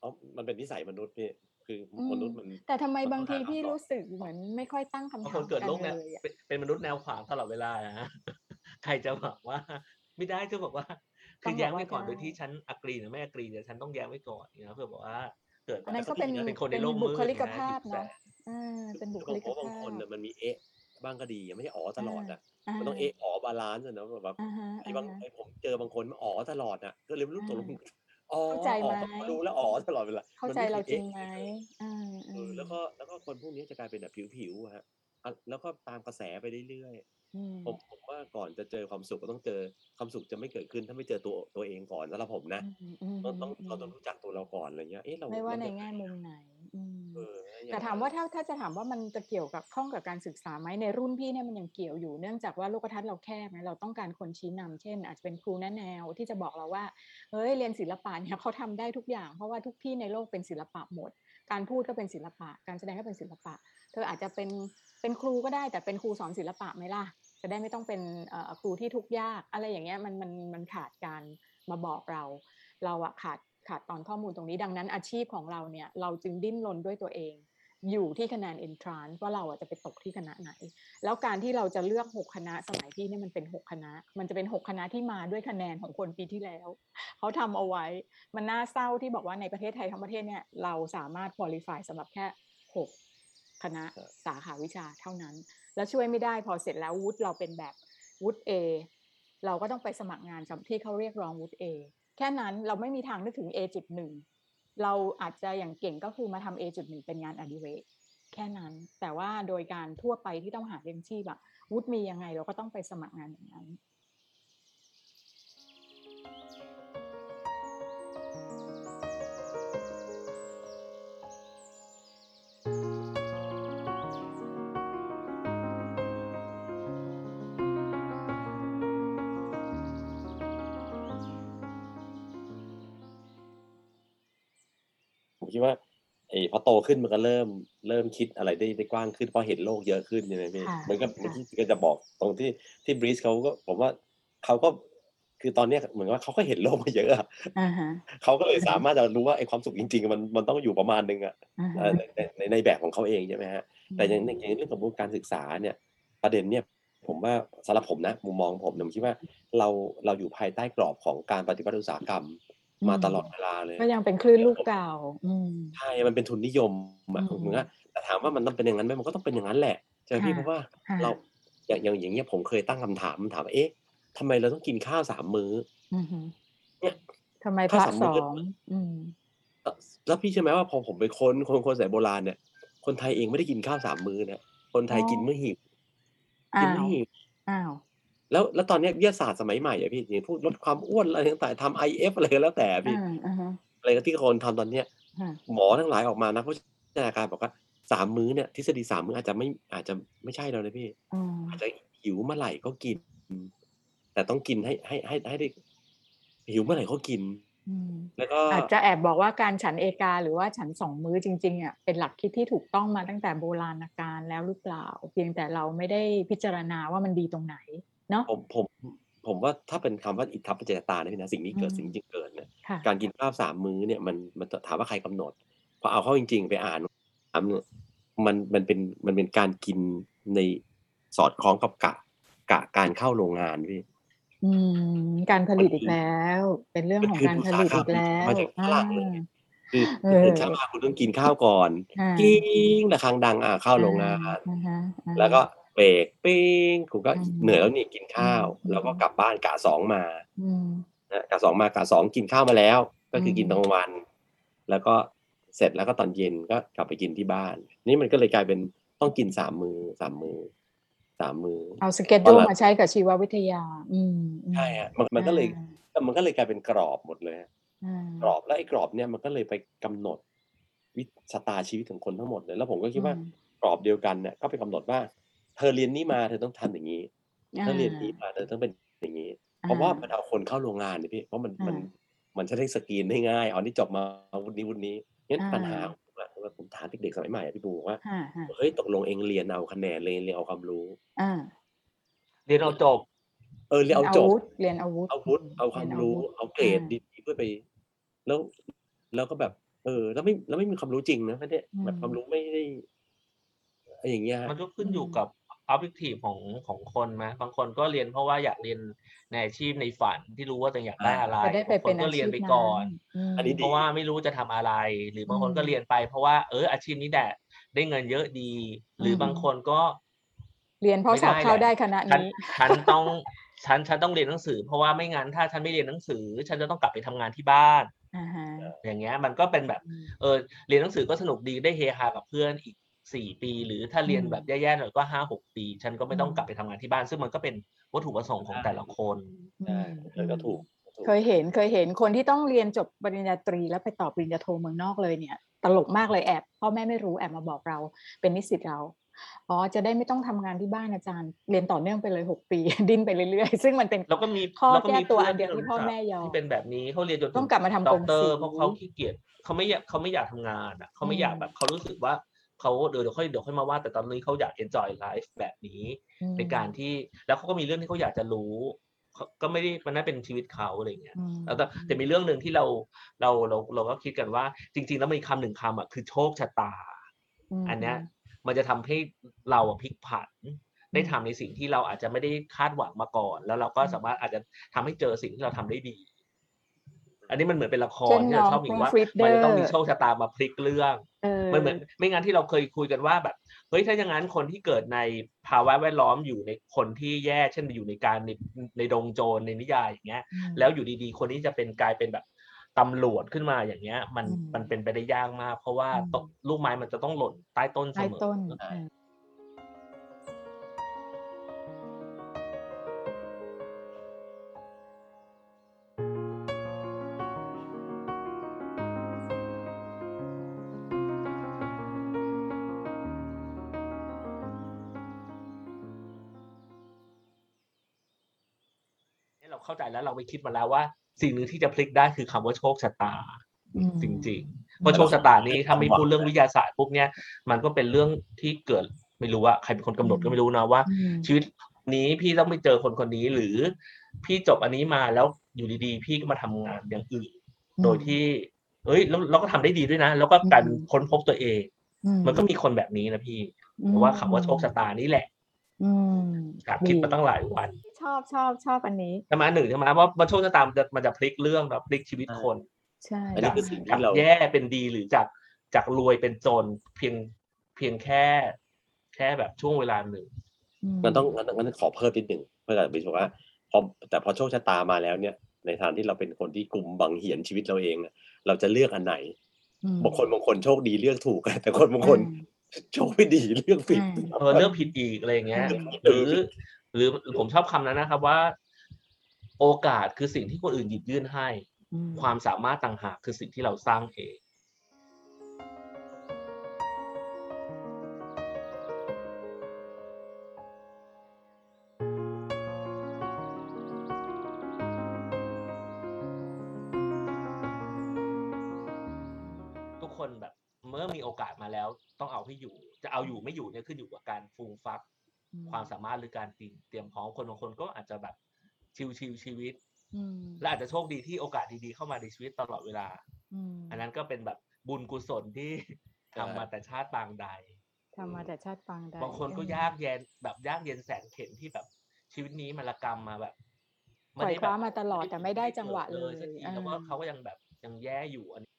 เอามันเป็นนิสัยมนุษย์พี่ คืออมมนุษย์มัน แต่ทำไมมันบางทีต้องหาพี่คำตอบรู้สึกเหมือนไม่ค่อยตั้งคำบางถาคมนเกิดกันโลกเลแนวยอะเป็นเป็นมนุษย์แนวขวางตลอดเวลานะใครจะบอกว่า ไม่ได้จะบอกว่า คือแย้งไว้ก่อนโดยที่ฉันอักรีหรือไม่อักรีเนี่ยฉันต้องแย้งไว้ก่อนนะเพื่อบอกว่าเกิดอันนั้นแบบก็เป็นเป็นคนในเป็นโลกบุมืดคลิกนะภาพหยิบแสเนาะงอ่าเป็นบุคบางลิกเพราะบางภาคนพน่ะมันมีเอะบ้างก็ดีไม่ใช่อ๋อตลอดอะอ่ามันต้องเอะอ๋อบาลานซ์อะนะแบบอ่าฮะไอ้อ่าบางฮะไอ้ผมเจอบางคนมันอ๋อตลอดอะก็เลยไม่รู้ตกลง อ่าอ๋อเข้าใจอ๋อไหมพอรู้แล้วอ๋อตลอดเวลาเข้ามันใจไม่เราคยจริงเอ๊ะไหมเลยอ่าเออแล้วก็แล้วก็คนพวกนี้จะกลายเป็นแบบผิวๆอะฮะอะแล้วก็ตามกระแสไปเรื่อยอืมๆผมผมว่าก่อนจะเจอความสุขก็ต้องเจอความสุขจะไม่เกิดขึ้นถ้าไม่เจอตัวตัวเองก่อนสำหรับผมนะอืมอืมต้องต้องอืมเราต้องรู้จักตัวเราก่อนอะไรเงี้ยเอ๊ะเราไม่ว่าเรในจะแง่มุมไหนอืมเอออย่ง แต่ถามว่าถ้าถ้าจะถามว่ามันจะเกี่ยวกับข้องกับการศึกษาไหมในรุ่นพี่เนี่ยมันยังเกี่ยวอยู่เนื่องจากว่าโลกทัศน์เราแคบนะเราต้องการคนชี้นำเช่น อาจจะเป็นครูแนะแนวที่จะบอกเราว่าเฮ้ยเรียนศิลปะเนี่ยเขาทำได้ทุกอย่าง เพราะว่าทุกที่ในโลกเป็นศิลปะหมด การพูดก็เป็นศิลปะ การแสดงก็เป็นศิลปะ เธออาจจะเป็นเป็นครูก็ได้แต่เป็นครูสอนศิลปะไหมล่ะจะได้ไม่ต้องเป็นครูที่ทุกข์ยาก อะไรอย่างเงี้ยมันมันมันขาดการมาบอกเรา เราอะขาดขาดตอนข้อมูลตรงนี้ดังนั้นอาชีพของเราเนี่ยเราจึงดิ้นรนด้วยตัวเอง อยู่ที่คะแนน entrance ว่าเราอะจะไปตกที่คณะไหน แล้วการที่เราจะเลือกหกคณะสมัยพี่เนี่ยมันเป็นหกคณะ มันจะเป็นหกคณะที่มาด้วยคะแนนของคนปีที่แล้ว เขาทำเอาไว้ มันน่าเศร้าที่บอกว่าในประเทศไทยทั้งประเทศเนี่ยเราสามารถ qualify สำหรับแค่หกคณะสาขาวิชาเท่านั้น แล้วช่วยไม่ได้พอเสร็จแล้ววุฒิเราเป็นแบบวุฒิ A เราก็ต้องไปสมัครงานที่เขาเรียกร้องวุฒิ A แค่นั้นเราไม่มีทางนึกถึง A จุดหนึ่ง เราอาจจะอย่างเก่งก็คือมาทำ A จุดหนึ่งเป็นงานอดิเรกแค่นั้น แต่ว่าโดยการทั่วไปที่ต้องหาเลี้ยงชีพอะวุฒิมียังไงเราก็ต้องไปสมัครงานอย่างนั้น คิดว่าไอ้พอโตขึ้นมันก็เริ่มเริ่มคิดอะไรได้ได้กว้างขึ้นเพราะเห็นโลกเยอะขึ้นใช่ไหมพี่ค่ะเหมือนกับค่ะเมื่อกี้ก็จะบอกตรงที่ที่บริสเขาก็ผมว่าเขาก็คือตอนเนี้ยเหมือนว่าเขาก็เห็นโลกมาเยอะอะอ่าฮะเขาก็เลยอือฮึสามารถจะรู้ว่าไอ้ความสุขจริงๆ มันมันต้องอยู่ประมาณนึงอะอ่าเอ่ฮะอในในในแบบของเขาเองใช่ไหมฮะแต่อย่างในในเรื่องของการศึกษาเนี่ยประเด็นเนี่ยผมว่าสำหรับผมนะมุมมองผมเนี่ยผมคิดว่าเราเราอยู่ภายใต้กรอบของการปฏิวัติอุตสาหกรรม มาตลอดเวลาเลย ก็ยังเป็นคลื่นลูกเก่าอืมใช่มันเป็นทุนนิยมอะอืมเหมือนกับแต่ถามว่ามันต้องเป็นอย่างนั้นไหมมันก็ต้องเป็นอย่างนั้นแหละใช่ไหมพี่ค่ะเพราะว่าค่ะเราอย่างอย่างอย่างเงี้ยผมเคยตั้งคำถามถามว่าเอ๊ะทำไมเราต้องกินข้าวสามมื้ออือฮึเนี่ยทำไมพถ้าระสมสมุอติงอืมแล้วแล้วพี่ใช่ไหมว่าพอผมไปค้นคนคนสายโบราณเนี่ย คนไทยเองไม่ได้กินข้าวสามมื้อเนี่ยคนไทยอ๋อกินเมื่อหิวกิอ้านวเมื่อหิวอ้าว แล้วแล้วตอนเนี้ยวิทยาศาสตร์สมัยใหม่อะพี่อย่างพูดลดความอ้วนอะไรต่างๆทำไอเอฟอะไรก็แล้วแต่พี่อ่าอ่าฮะอะไรก็ที่คนทำตอนเนี้ยฮะหมอทั้งหลายออกมานะเพราะวิชาการบอกว่าสามมื้อเนี่ยทฤษฎีสามมื้ออาจจะไม่อาจจะไม่ใช่แล้วนะพี่อืมอาจจะหิวเมื่อไหร่ก็กิน แต่ต้องกินให้ให้ให้ให้ได้หิวเมื่อไหร่ก็กินอืมแล้วก็อาจจะแอบบอกว่าการฉันเอกาหรือว่าฉันสองมื้อจริงๆอะเป็นหลักคิดที่ถูกต้องมาตั้งแต่โบราณกาลแล้วหรือเปล่า เพียงแต่เราไม่ได้พิจารณาว่ามันดีตรงไหน เนาะผมผมผมว่าถ้าเป็นคำว่าอิทธัปปัจจยตาเนี่ยพี่นะสิ่งนี้เกิดอืมสิ่งจริงเกิดเนี่ยค่ะการกินข้าวสามมื้อเนี่ยมันมันถามว่าใครกำหนดพอเอาเข้าจริง ๆ ไปอ่านอ่านเนี่ยมันมันเป็นมันเป็นการกินในสอดคล้องกับกะกะการเข้าโรงงานพี่อืมการผลิตอีกแล้ว เป็นเรื่องของการผลิตอีกแล้วมันคืออุตสาหกรรมมาจากฝรั่งเลยคือเอคืออตื่นเช้ามาคุณต้องกินข้าวก่อนอ่ากิ้งระฆังดังอ่าเข้าโรงงานอ่าฮะอ่าแล้วก็ เบรกปิ้งคุณก็อืมเหนื่อยแล้วนี่กินข้าวอืมแล้วก็กลับบ้านกะสองมาอืมนะกะสองมากะสองกินข้าวมาแล้ว ก็คืออมกินตอนกลางวัน แล้วก็เสร็จแล้วก็ตอนเย็นก็กลับไปกินที่บ้าน นี่มันก็เลยกลายเป็นต้องกินสามมือสามมือสามมือเอาสเก็ตดูมาใช้กับชีววิทยา อืมอืมใช่ฮะมันมันก็เลยมันก็เลยกลายเป็นกรอบหมดเลยฮะอ่ากรอบแล้วไอ้กรอบเนี่ยมันก็เลยไปกำหนดวิชะตาชีวิตของคนทั้งหมดเลยแล้วผมก็คิดว่าอืมกรอบเดียวกันเนี่ยก็ไปกำหนดว่า เธอเรียนนี้มาเธอต้องทำอย่างนี้ถ้าเรียนนี้มาเธอต้องเป็นอย่างนี้ เพราะว่ามันเอาคนเข้าโรงงานเนี่ยพี่เพราะมันมันมันจะได้สกรีนได้ง่ายอ๋อนี่จบมาวุฒินี้วุฒินี้งั้นปัญหาของผมอะว่าผมถามเด็กๆสมัยใหม่อะพี่ปูบอกว่าอ่าฮะเฮ้ยตกลงเองเรียนเอาคะแนนเรียนเรียนเอาความรู้อ่าเรียนเอาจบ เออเรียนเอาจบวุธเรียนอาวุธเอาวุฒิเอาความรู้เอาเกรดดีๆเพื่อไป แล้วแล้วก็แบบ เออ แล้วไม่แล้วไม่มีความรู้จริงนะเนี่ยแบบความรู้ไม่ได้อะไรอย่างเงี้ยฮะมันก็ขึ้นอยู่กับ objective ของของคนไหมบางคนก็เรียนเพราะว่าอยากเรียนในอาชีพในฝันที่รู้ว่าตัวเองอยากได้อะไรจะได้ไปบางคเป็นนก็อาเรีชียนพไปนั้นก่อนมอันนี้ดีเพราะว่าไม่รู้จะทำอะไร หรือบางคนก็อืมเรียนไป เพราะว่าเอออาชีพนี้แดดได้เงินเยอะดี หรืออมบางคนก็ เรียนเพราะไม่สอบได้เข้าแหละได้คณะฉันนี้ฉันต้องฉันฉันต้องเรียนหนังสือ เพราะว่าไม่งั้นถ้าฉันไม่เรียนหนังสือ ฉันจะต้องกลับไปทำงานที่บ้านอ่าฮะอย่างเงี้ยมันก็เป็นแบบอืมเออเรียนหนังสือก็สนุกดีได้เฮฮากับเพื่อนอีก สี่ปี หรือถ้าเรียนอืมแบบแย่ๆหน่อยก็ห้าหกปี ฉันก็ไม่ต้องอืมกลับไปทำงานที่บ้าน ซึ่งมันก็เป็นวัตถุประสงค์ของแต่ละคนใช่เออก็ถูกถูก เคยเห็นเคยเห็นคนที่ต้องเรียนจบปริญญาตรีแล้วไปต่อปริญญาโทเมืองนอกเลยเนี่ย ตลกมากเลยแอบพ่อแม่ไม่รู้แอบมาบอกเราเป็นนิสิตเราอ๋อจะได้ไม่ต้องทำงานที่บ้านอาจารย์ เรียนต่อเนื่องไปเลยหกปี ดิ้นไปเรื่อยๆ ซึ่งมันเป็นแล้วก็มีข้อแล้วก็มีแก้ตัวพื่อันเดียวที่ที่พ่อรู้จักแม่ยอมที่เป็นแบบนี้เขาเรียนจนถึต้องกลับมาทำด็กองกเตอศิร์ลป์เพราะเขาขี้เกียจเขาไม่อยากเขาไม่อยากทำงานอะเขาไม่อยากอืมแบบเขารู้สึกว่า เขาเดี๋ยวเดี๋ยวค่อยเดี๋ยวค่อยมาว่า แต่ตอนนี้เขาอยาก enjoy life แบบนี้อืมในการที่แล้วเขาก็มีเรื่องที่เขาอยากจะรู้เขาก็ไม่ได้มันน่าเป็นชีวิตเขาอะไรเงี้ยอืมแล้วแต่แต่มีเรื่องหนึ่งที่เราเราเราเราก็คิดกันว่า จริง ๆ แล้วมีคำหนึ่งคำอะคือโชคชะตามอันเนี้ยมันจะทำให้เราอะพลิกผัน ได้ทำในสิ่งที่เราอาจจะไม่ได้คาดหวังมาก่อน แล้วเราก็สามารถอาจจะทำให้เจอสิ่งที่เราทำได้ดี อันนี้มันเหมือนเป็นละครเช่นที่เราชอบมีว่าน้อง Frieder มันจะต้องมีโชคชะตามาพลิกเรื่องเออมันเหมือนไม่งั้นที่เราเคยคุยกันว่าแบบเฮ้ยถ้าอย่างนั้นคนที่เกิดในภาวะแวดล้อมอยู่ในคนที่แย่เช่นอยู่ในการในในดงโจรในนิยายอย่างเงี้ยอืมแล้วอยู่ดีๆ คนนี้จะเป็นกลายเป็นแบบตำรวจขึ้นมาอย่างเงี้ย มันอืมมันเป็นไปได้ยากมาก เพราะว่าอืมตลูกไม้มันจะต้องหล่นใต้ต้นเสใต้มอ แล้วเราไปคิดมาแล้วว่า สิ่งหนึ่งที่จะพลิกได้คือคำว่าโชคชะตาอืมจริงๆเพราะโชคชะตานี้ถ้าไม่พูดเรื่องวิทยาศาสตร์ปุ๊บเนี่ยมันก็เป็นเรื่องที่เกิดไม่รู้ว่าใครเป็นคนกำหนดก็ไม่รู้นะว่าอืมชีวิตนี้พี่ต้องไปเจอคนคนนี้หรือ พี่จบอันนี้มาแล้วอยู่ดีๆ พี่ก็มาทำงานอย่างอื่น โดยที่ เอ้ยแล้วเราก็ทำได้ดีด้วยนะ แล้วก็กลายเป็นค้นพบตัวเองอืมันก็มีคนแบบนี้นะพี่เพราะว่าคำว่าโชคชะตานี่แหละ อืมครับคิดมาตั้งหลายวัน ชอบชอบชอบอันนี้ใช่ไหมหนึ่งใช่ไหมว่าว่าโชคชะตามันจะมันจะพลิกเรื่องแล้วพลิกชีวิตคน ใช่อันนี้คือสิ่งจากที่เราแย่เป็นดีหรือจากจากรวยเป็นจนเพียงเพียงแค่ แค่แบบช่วงเวลาหนึ่งมันต้องงั้นงั้นขอเพิ่มนิดหนึ่งเพื่อจะบอกว่าพอแต่พอโชคชะตามาแล้วเนี่ย ในทางที่เราเป็นคนที่กลุ่มบังเหียนชีวิตเราเองอะเราจะเลือกอันไหนอืมบางคนบางคนโชคดีเลือกถูกแต่คนบางคน โชคไม่ดีเลือกผิดอืมเออเรื่องผิดอีกอะไรอย่างเงี้ยเอหอรือ หรือผมชอบคำนั้นนะครับว่า โอกาสคือสิ่งที่คนอื่นหยิบยื่นให้อืมความสามารถต่างหากคือสิ่งที่เราสร้างเอง เอาอยู่ไม่อยู่เนี่ยขึ้นอยู่กับการฟูมฟักอืมความสามารถหรือการเตรียมเตรียมพร้อมคนบางคนก็อาจจะแบบชิวๆชีวิตอืมและอาจจะโชคดีที่โอกาสดีๆเข้ามาในชีวิตตลอดเวลาอืมอันนั้นก็เป็นแบบบุญกุศลที่ใช่ทำมาแต่ชาติปางใดทำมาแต่ชาติปางใดบางคนก็อืมยากเย็นแบบยากเย็นแสนเข็ญที่แบบชีวิตนี้มันละกรรมมาแบบขวายคว้ามาตลอดแต่ไม่ได้จังหวะเลยสักทีอ่าแล้วก็เขาก็ยังแบบยังแย่อยู่อันนี้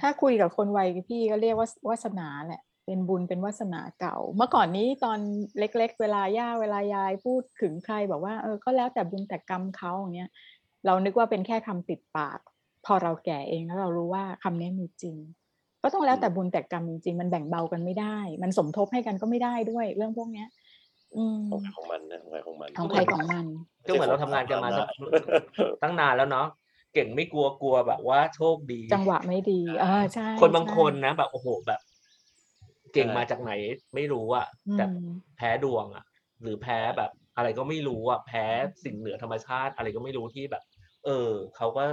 ถ้าคุยกับคนวัยพี่ก็เรียกว่าวาสนาแหละ เป็นบุญเป็นวาสนาเก่า เมื่อก่อนนี้ตอนเล็ก ๆ เวลาย่าเวลายายพูดถึงใครบอกว่าเออก็แล้วแต่บุญแต่กรรมเขาอย่างเงี้ยเรานึกว่าเป็นแค่คำติดปาก พอเราแก่เองแล้วเรารู้ว่าคำนี้มีจริง ก็ต้องแล้วแต่บุญแต่กรรมจริงๆมันแบ่งเบากันไม่ได้ มันสมทบให้กันก็ไม่ได้ด้วย เรื่องพวกเนี้ยอืมของใครของมันนะของใครของมันของใครของมัน ก็เหมือนเราทำงานกันมาสักตั้งนานแล้วเนาะเก่งไม่กลัวกลัวแบบว่าโชคดี จังหวะไม่ดีเออใช่คนบางใช่คนนะแบบโอ้โหแบบ เก่งใช่มาจากไหนไม่รู้อะอืมแต่แพ้ดวงอะหรือแพ้แบบอะไรก็ไม่รู้อะแพ้สิ่งเหนือธรรมชาติ อะไรก็ไม่รู้ที่แบบ เออเขาก็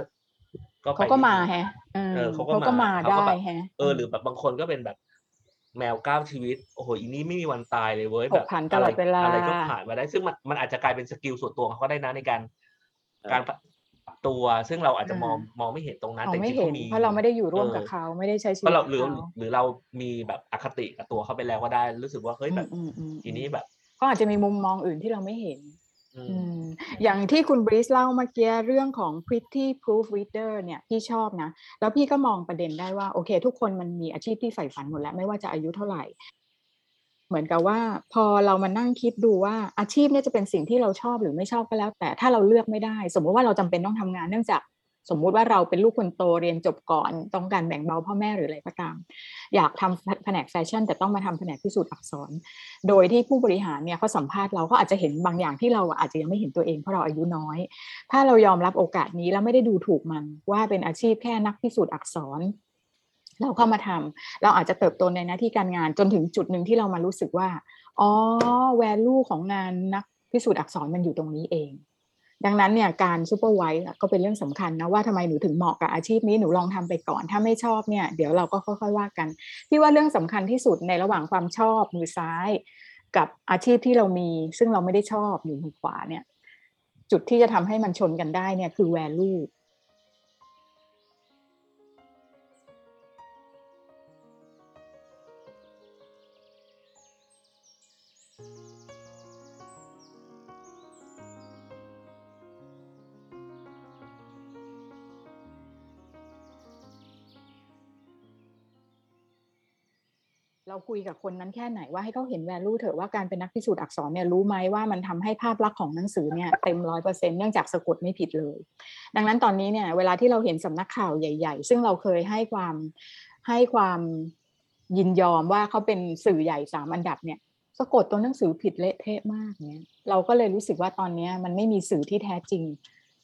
ก็ไปเขาก็มาที่แฮะเออเออเขาก็เขาก็มามาเขาก็ได้แบบแฮะเออหรือแบบบางคนก็เป็นแบบแมวก้าวชีวิตโอ้โหอีนี้ไม่มีวันตายเลยเว้ยผแบกบผันตลอดเวลาอะไรก็ผ่านมาได้ ซึ่งมันมันอาจจะกลายเป็นสกิลส่วนตัวของเขาก็ได้นะในการ การปรับ ตัว ซึ่งเราอาจจะมองมองไม่เห็นตรงนั้นเขาแต่จไม่ริงๆเห็นเขามีเพราะเราไม่ได้อยู่ร่วมกับเออเขาไม่ได้ใช้ชีเพวิตราะเรากับหรือเขาหรือเรามีแบบอคติกับตัวเขาไปแล้วก็ได้รู้สึกว่าเฮ้ยแบบอืมอืมอืมทีนี้แบบก็อาจจะมีมุมมองอื่นที่เราไม่เห็นอือืมมอย่างที่คุณบริสเล่าเมื่อกี้เรื่องของ pretty proof reader เนี่ยพี่ชอบนะ แล้วพี่ก็มองประเด็นได้ว่า โอเค ทุกคนมันมีอาชีพที่ใฝ่ฝันหมดแล้ว ไม่ว่าจะอายุเท่าไหร่ เหมือนกับว่าพอเรามานั่งคิดดูว่าอาชีพเนี่ยจะเป็นสิ่งที่เราชอบหรือไม่ชอบก็แล้ว แต่ถ้าเราเลือกไม่ได้ สมมุติว่าเราจำเป็นต้องทำงานเนื่องจากสมมุติว่าเราเป็นลูกคนโตเรียนจบก่อนต้องการแบ่งเบาพ่อแม่หรืออะไรก็ตาม อยากทำแผนกแฟชั่น แต่ต้องมาทำแผนกพิสูจน์อักษร โดยที่ผู้บริหารเนี่ยเขาสัมภาษณ์เราเขาอาจจะเห็นบางอย่างที่เราอาจจะยังไม่เห็นตัวเองเพราะเราอายุน้อย ถ้าเรายอมรับโอกาสนี้แล้วไม่ได้ดูถูกมันว่าเป็นอาชีพแค่นักพิสูจน์อักษร เราเข้ามาทำเราอาจจะเติบโตในหน้าที่การงานจนถึงจุดหนึ่งที่เรามารู้สึกว่า อ๋อ value ของงานนักพิสูจน์อักษรมันอยู่ตรงนี้เอง ดังนั้นเนี่ยการซูเปอร์ไวส์ก็เป็นเรื่องสำคัญนะว่าทำไมหนูถึงเหมาะกับอาชีพนี้หนูลองทำไปก่อน ถ้าไม่ชอบเนี่ยเดี๋ยวเราก็ค่อยๆว่ากันพี่ว่าเรื่องสำคัญที่สุดในระหว่างความชอบมือซ้าย กับอาชีพที่เรามี ซึ่งเราไม่ได้ชอบอยู่มือขวาเนี่ย จุดที่จะทำให้มันชนกันได้เนี่ยคือ value ค เราคุยกับคนนั้นแค่ไหนว่าให้เขาเห็น value เถอะว่าการเป็นนักพิสูจน์อักษรเนี่ยรู้ไหมว่ามันทำให้ภาพลักษณ์ของหนังสือเนี่ยเต็มร้อยเปอร์เซ็นเนื่องจากสะกดไม่ผิดเลย ดังนั้นตอนนี้เนี่ยเวลาที่เราเห็นสำนักข่าวใหญ่ ๆ ซึ่งเราเคยให้ความให้ความยินยอมว่าเขาเป็นสื่อใหญ่สามอันดับเนี่ยสะกดตัวหนังสือผิดเละเทะมากเนี่ยเราก็เลยรู้สึกว่าตอนนี้มันไม่มีสื่อที่แท้จริง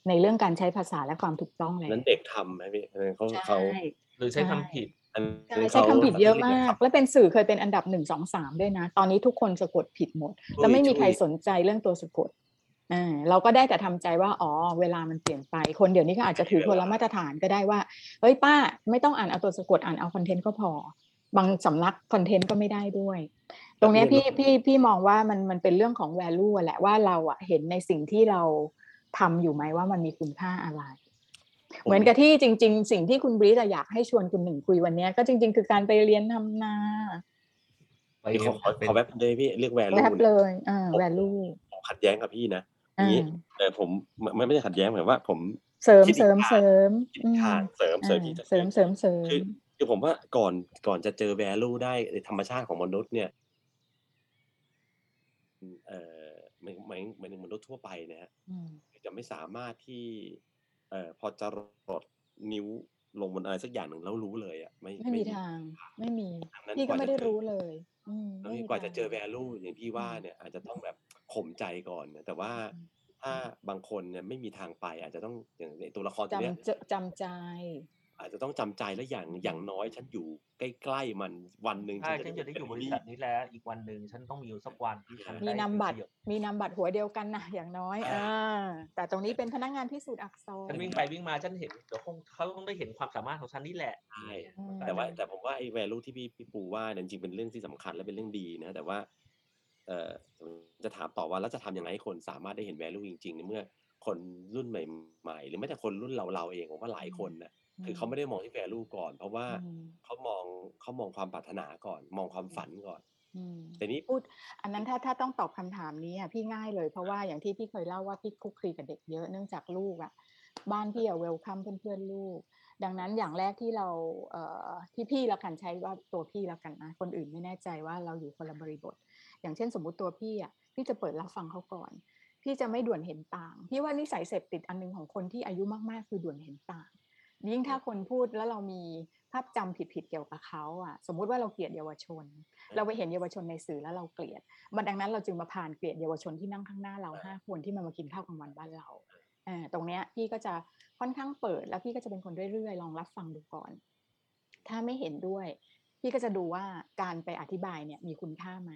ในเรื่องการใช้ภาษาและความถูกต้องแล้วนั้นเด็กทำไหมพี่อันนั้นเขาใช่เขาหรือใช้คำผิดอัน ใช่นั้นใช้เขาคำผิดเยอะมาก และเป็นสื่อเคยเป็นอันดับหนึ่งสองสามด้วยนะ ตอนนี้ทุกคนสะกดผิดหมด แล้วไม่มีใครสนใจเรื่องตัวสะกดอ่าเราก็ได้แต่ทำใจว่าอ๋อเวลามันเปลี่ยนไป คนเดี๋ยวนี้ก็อาจจะถือคนละมาตรฐานก็ได้ว่าเฮ้ยป้าไม่ต้องอ่านเอาตัวสะกดอ่านเอาคอนเทนต์ก็พอ บางสำนักคอนเทนต์ก็ไม่ได้ด้วย ตรงเนี้ยพี่พี่พี่มองว่ามันมันเป็นเรื่องของ value อะแหละว่าเราอะเห็นในสิ่งที่เราทำอยู่ไหมว่ามันมีคุณค่าอะไร เหมือนกับที่จริง ๆ สิ่งที่คุณบริสอยากให้ชวนคุณหนึ่งคุยวันเนี้ยก็จริง ๆ คือการไปเรียนทำนาไปพี่ขอขอเป็นขอแป๊บนึงเลยพี่เรื่องแวลูแวบเลยอ่า value ผมขัดแย้งกับพี่นะอ่านี้เออผมไม่ไม่ได้ขัดแย้งหมายว่า ผมเสริมคิดอีกเสริมทางเสริมคิดอืมทางเสริมเสริมที่อ่าจะเสริมเสริมเสริคือมคือผมว่าก่อนก่อนจะเจอ value ได้ในธรรมชาติของมนุษย์เนี่ยเอ่อหมายหมายหมายถึงมนุษย์ทั่วไปนะฮะอืมจะไม่สามารถที่เอ่อพอจะรดนิ้วลงบนอะไรสักอย่างหนึ่งแล้วรู้เลยอะไม่ไม่มีทาง ไม่มีดังนั้นพี่ก็ว่าไม่จะได้เจอรู้เลยอืมแล้วไม่มีกว่าจะเจอทง value อย่างพี่ว่าเนี่ยอาจจะต้องแบบข่มใจก่อนนะแต่ว่าอืมถ้าบางคนเนี่ยไม่มีทางไปอาจจะต้องอย่างในตัวละครตัวเนี้ยจำจะจำใจ อาจจะต้องจำใจและอย่างอย่างน้อยฉันอยู่ใกล้ๆมันวันหนึ่งใช่ฉันจะได้อยู่บริษัทนี้แล้วอีกวันหนึ่งฉันต้องมีอยู่สักวันที่ฉันมีได้นามบัตรประโยชน์มีนามบัตรหัวเดียวกันนะอย่างน้อยอ่าแต่ตรงนี้เป็นพนักงานพิสูจน์อักษรฉันวิ่งไปวิ่งมาฉันเห็นเดี๋ยวคงเขาต้องได้เห็นความสามารถของฉันนี่แหละใช่อืมแต่ว่าแต่ผมว่าไอ้ value ที่พี่พี่ปูว่าเนี่ยจริงๆเป็นเรื่องที่สำคัญและเป็นเรื่องดีนะแต่ว่า เอ่อจะถามต่อว่าแล้วจะทำยังไงให้คนสามารถได้เห็น value จริงๆในเมื่อ คนรุ่นใหม่ ๆ หรือแม้แต่คนรุ่นเราเราเองผมว่าหลายคนนะ คือเขาไม่ได้มองที่ value ก่อน เพราะว่าอืมเขามองเขามองความปรารถนาก่อน มองความฝันก่อนอืมแต่นี้พูด อันนั้นถ้าถ้าต้องตอบคำถามนี้อะพี่ง่ายเลยเพราะว่าอย่างที่พี่เคยเล่าว่าพี่คลุกคลีกับเด็กเยอะเนื่องจากลูกอะบ้านพี่อะเวลคัมเพื่อนๆลูก ดังนั้นอย่างแรกที่เราเอ่อที่พี่ละกันใช้ว่าตัวพี่ละกันนะคนอื่นไม่แน่ใจว่าเราอยู่คนละบริบท อย่างเช่นสมมุติตัวพี่อะพี่จะเปิดรับฟังเขาก่อน พี่จะไม่ด่วนเห็นต่าง พี่ว่านิสัยเสพติดอันหนึงของคนที่อายุมากๆ คือด่วนเห็นต่าง ยิ่งถ้าคนพูดแล้วเรามีภาพจำผิดๆเกี่ยวกับเขาอะ สมมุติว่าเราเกลียดเยาวชน เราไปเห็นเยาวชนในสื่อแล้วเราเกลียดมันดังนั้นเราจึงมาผ่านเกลียดเยาวชนที่นั่งข้างหน้าเราห้าคนที่มามากินข้าวกลางวันบ้านเราอ่าตรงเนี้ยพี่ก็จะค่อนข้างเปิด แล้วพี่ก็จะเป็นคนเรื่อยๆลองรับฟังดูก่อน ถ้าไม่เห็นด้วย พี่ก็จะดูว่าการไปอธิบายเนี่ยมีคุณค่าไหม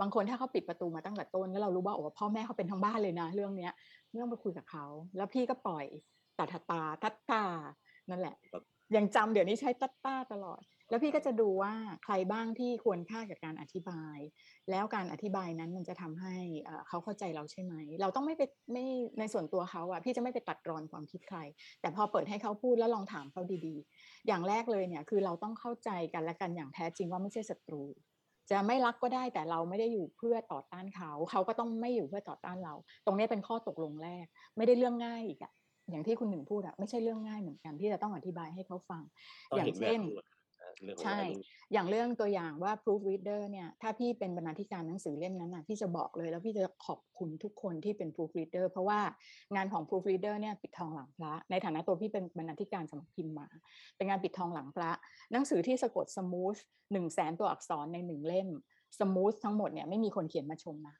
บางคนถ้าเขาปิดประตูมาตั้งแต่ต้นแล้วเรารู้ว่าโอ้พ่อแม่เขาเป็นทั้งบ้านเลยนะ เรื่องเนี้ยไม่ต้องไปคุยกับเขา แล้วพี่ก็ปล่อยตาตาตาทัตตา นั่นแหละยังจำเดี๋ยวนี้ใช้ตัตต้าตลอด แล้วพี่ก็จะดูว่าใครบ้างที่ควรค่ากับการอธิบาย แล้วการอธิบายนั้นมันจะทำให้เอ่อเขาเข้าใจเราใช่ไหม เราต้องไม่ไปไม่ในส่วนตัวเขาอะพี่จะไม่ไปตัดรอนความคิดใคร แต่พอเปิดให้เขาพูดแล้วลองถามเขาดีๆ อย่างแรกเลยเนี่ยคือเราต้องเข้าใจกันและกันอย่างแท้จริงว่าไม่ใช่ศัตรู จะไม่รักก็ได้แต่เราไม่ได้อยู่เพื่อต่อต้านเขา เขาก็ต้องไม่อยู่เพื่อต่อต้านเรา ตรงนี้เป็นข้อตกลงแรก ไม่ได้เรื่องง่ายอีกอะ อย่างที่คุณหนึ่งพูดอะไม่ใช่เรื่องง่ายเหมือนกันที่จะต้องอธิบายให้เขาฟังต้องอย่างเห็นเช่น value อะเรื่องของใช่ value อย่างเรื่องตัวอย่างว่า proofreader เนี่ย ถ้าพี่เป็นบรรณาธิการหนังสือเล่มนั้นนะพี่จะบอกเลย แล้วพี่จะขอบคุณทุกคนที่เป็น proofreader เพราะว่างานของ proofreader เนี่ยปิดทองหลังพระ ในฐานะตัวพี่เป็นบรรณาธิการสำนักพิมพ์มา เป็นงานปิดทองหลังพระ หนังสือที่สะกด smooth หนึ่งแสนตัวอักษรในหนึ่งเล่ม smooth ทั้งหมดเนี่ยไม่มีคนเขียนมาชมนะ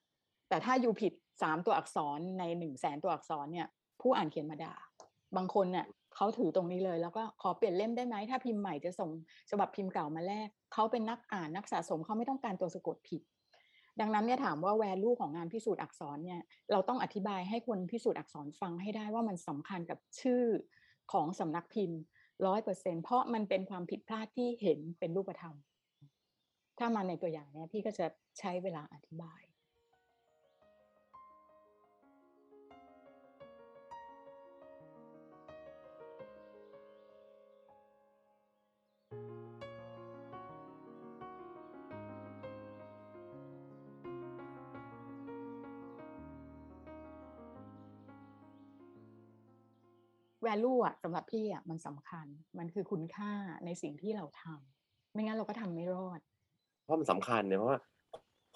แต่ถ้าอยู่ผิดสามตัวอักษรในหนึ่งแสนตัวอักษรเนี่ย ผู้อ่านเขียนมาด่า บางคนเนี่ยเขาถือตรงนี้เลย แล้วก็ขอเปลี่ยนเล่มได้ไหมถ้าพิมพ์ใหม่จะส่งฉบับพิมพ์เก่ามาแลกเขาเป็นนักอ่านนักสะสมเขาไม่ต้องการตัวสะกดผิด ดังนั้นเนี่ยถามว่า value ของงานพิสูจน์อักษรเนี่ยเราต้องอธิบายให้คนพิสูจน์อักษรฟังให้ได้ว่ามันสำคัญกับชื่อของสำนักพิมพ์ร้อยเปอร์เซ็นเพราะมันเป็นความผิดพลาดที่เห็นเป็นรูปธรรม ถ้ามาในตัวอย่างเนี้ยพี่ก็จะใช้เวลาอธิบาย value อะสำหรับพี่อะมันสำคัญ มันคือคุณค่าในสิ่งที่เราทำไม่งั้นเราก็ทำไม่รอด เพราะมันสำคัญเนี่ยเพราะว่า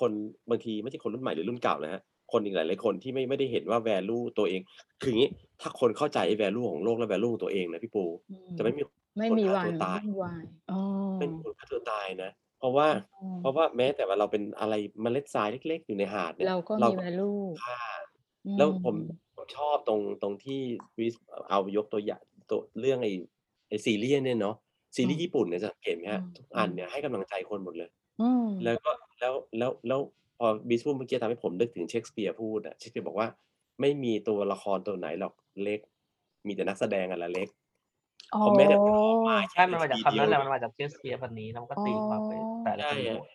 คนบางทีไม่ใช่คนรุ่นใหม่หรือรุ่นเก่านะฮะคนอีกหลายๆคนที่ไม่ไม่ได้เห็นว่า value ตัวเอง คืออย่างนี้ถ้าคนเข้าใจ value ของโลกและ value ของตัวเองนะพี่ปูอืมจะไม่มีไม่คนมีฆ่าวันตัวตายวุ่นวายอ๋อไม่มีคนฆ่าตัวตายนะ เพราะว่าอืมเพราะว่าแม้แต่ว่าเราเป็นอะไรเมล็ดทรายเล็ก ๆ อยู่ในหาดเนี่ยเราก็เรามี value ค่าอืแล้วผมมผม ชอบตรงตรงที่วิสเอายกตัวอย่างตัวเรื่องไอ้ไอ้ซีรีส์เนี่ยเนาะซีรีส์ญี่ปุ่นเนี่ยจะสังเห็นไหมฮะอืมทุกอันเนี่ยให้กำลังใจคนหมดเลยอืมแล้วก็แล้วแล้วแล้วพอบิสพูดเมื่อกี้ทำให้ผมนึกถึงเชคสเปียร์พูดอะเชคสเปียร์บอกว่าไม่มีตัวละครตัวไหนหรอกเล็ก มีแต่นักแสดงอะแหละเล็กอ๋อผมแม้แต่พอมาใช่มันมาจากที่คำเดียวนั้นแหละเนี่ยมันมาจากเชคสเปียร์พันนี้แล้วมันก็ตีความไปแต่ละใช่คนอะด้วย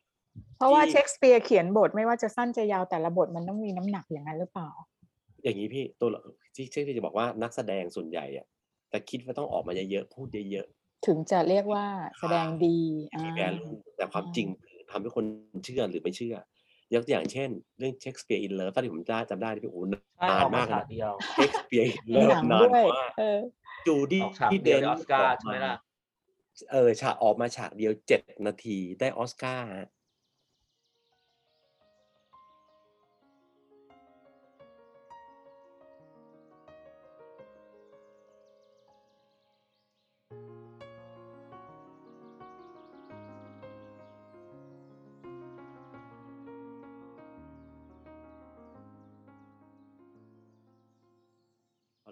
เพราะว่าที่เชคสเปียร์เขียนบทไม่ว่าจะสั้นจะยาวแต่ละบทมันต้องมีน้ำหนักอย่างนั้นหรือเปล่า อย่างนี้พี่ตัวละที่เชคสเปียร์จะบอกว่านักแสดงส่วนใหญ่อะแต่คิดว่าต้องออกมาเยอะๆพูดเยอะถึงจะเรียกว่าแสดงดีๆอ่ามี valueแต่ความจริงคือทำให้คนเชื่อหรือไม่เชื่อยกตัวอย่างเช่น เรื่อง Shakespeare in Love ถ้าที่ผมจำจำได้ที่พี่โอ้โหใช่นาอนอกมามากฉากนะเดียว Shakespeare in Love มีหนังนานด้วยมากเออจูดี้ออกฉากเดเดียวนได้ออสการ์ออกใช่ไหมมาล่ะเออฉากออกมาฉากเดียวเจ็ดนาทีได้ออสการ์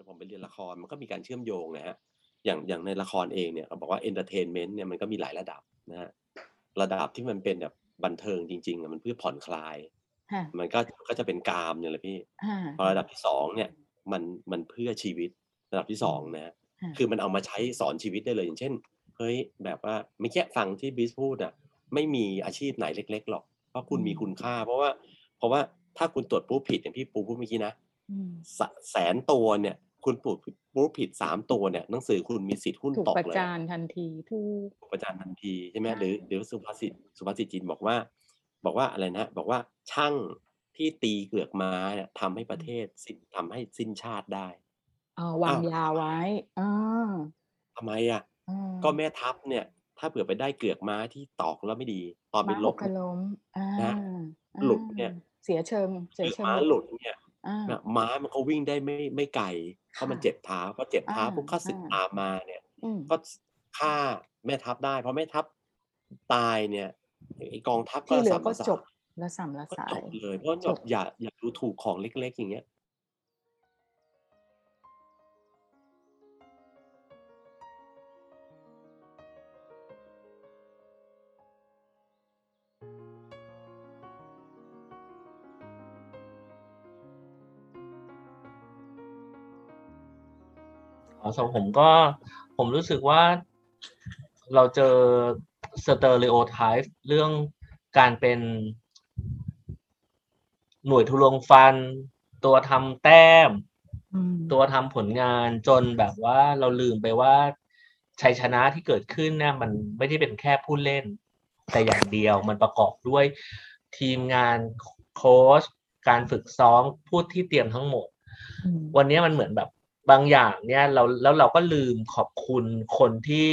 ผมไปเรียนละครมันก็มีการเชื่อมโยงนะฮะอย่างอย่างในละครเองเนี่ยเขาบอกว่า entertainment เนี่ยมันก็มีหลายระดับนะฮะระดับที่มันเป็นแบบบันเทิงจริงๆอะมันเพื่อผ่อนคลายฮะมันก็ก็จะเป็นกามเนี่ยแหละพี่ฮะพอระดับที่สองเนี่ยมันมันเพื่อชีวิตระดับที่สองนะฮะฮะคือมันเอามาใช้สอนชีวิตได้เลยอย่างเช่นเฮ้ยแบบว่าไม่แค่ฟังที่บิสพูดอะไม่มีอาชีพไหนเล็ก ๆ หรอก เพราะคุณมีคุณค่า เพราะว่า เพราะว่าถ้าคุณตรวจปุ๊บผิดอย่างพี่ปูพูดเมื่อกี้นะอืมสะแสนตัวเนี่ย คุณปุ๊บปุ๊บผิดสามตัวเนี่ยหนังสือคุณมีสิทธิ์หุ้นถูกตกประเลยจานทันทีถูกถูกประจานทันทีใช่ไหมใช่หรือหรือสุภาษิตสุภาษิตจีนบอกว่า บอกว่าอะไรนะบอกว่าช่างที่ตีเกือกม้าเนี่ยทำให้ประเทศสิ้นทำให้สิ้นชาติได้เออวางอ้าวยาไว้อ่าทำไมอะอ่าก็แม่ทัพเนี่ย ถ้าเผื่อไปได้เกือกม้าที่ตอกแล้วไม่ดี ตอนไปม้ารหบกขล้มอ่านะหลุดเนี่ยอ่าเสียเชิงเสียเกือกเชิงม้าหลุดเนี่ยอ่า นะม้ามันก็วิ่งได้ไม่ไม่ไกลเพราะมันค่ะเจ็บเท้าพอเจ็บเท้าอ่าปุ๊บข้าศึกอ่าตามมาเนี่ยอืมก็ฆ่าแม่ทัพได้เพราะแม่ทัพตายเนี่ยไอกองทัพก็ที่เหลือสามก็สาจบและสัมละก็สาจยบเลยเพราะจแบบบอย่าอย่าดูถูกของเล็ก ๆ อย่างเงี้ย สำหรับผมก็ผมรู้สึกว่าเราเจอสเตอริโอไทป์เรื่องการเป็นหน่วยทุลงฟัน ตัวทำแต้มอืมตัวทำผลงานจนแบบว่าเราลืมไปว่าชัยชนะที่เกิดขึ้นเนี่ยมันไม่ได้เป็นแค่ผู้เล่น แต่อย่างเดียวมันประกอบด้วยทีมงานโค้ชการฝึกซ้อมผู้ที่เตรียมทั้งหมดอืมวันนี้มันเหมือนแบบ บางอย่างเนี่ยเราแล้วเราก็ลืมขอบคุณคนที่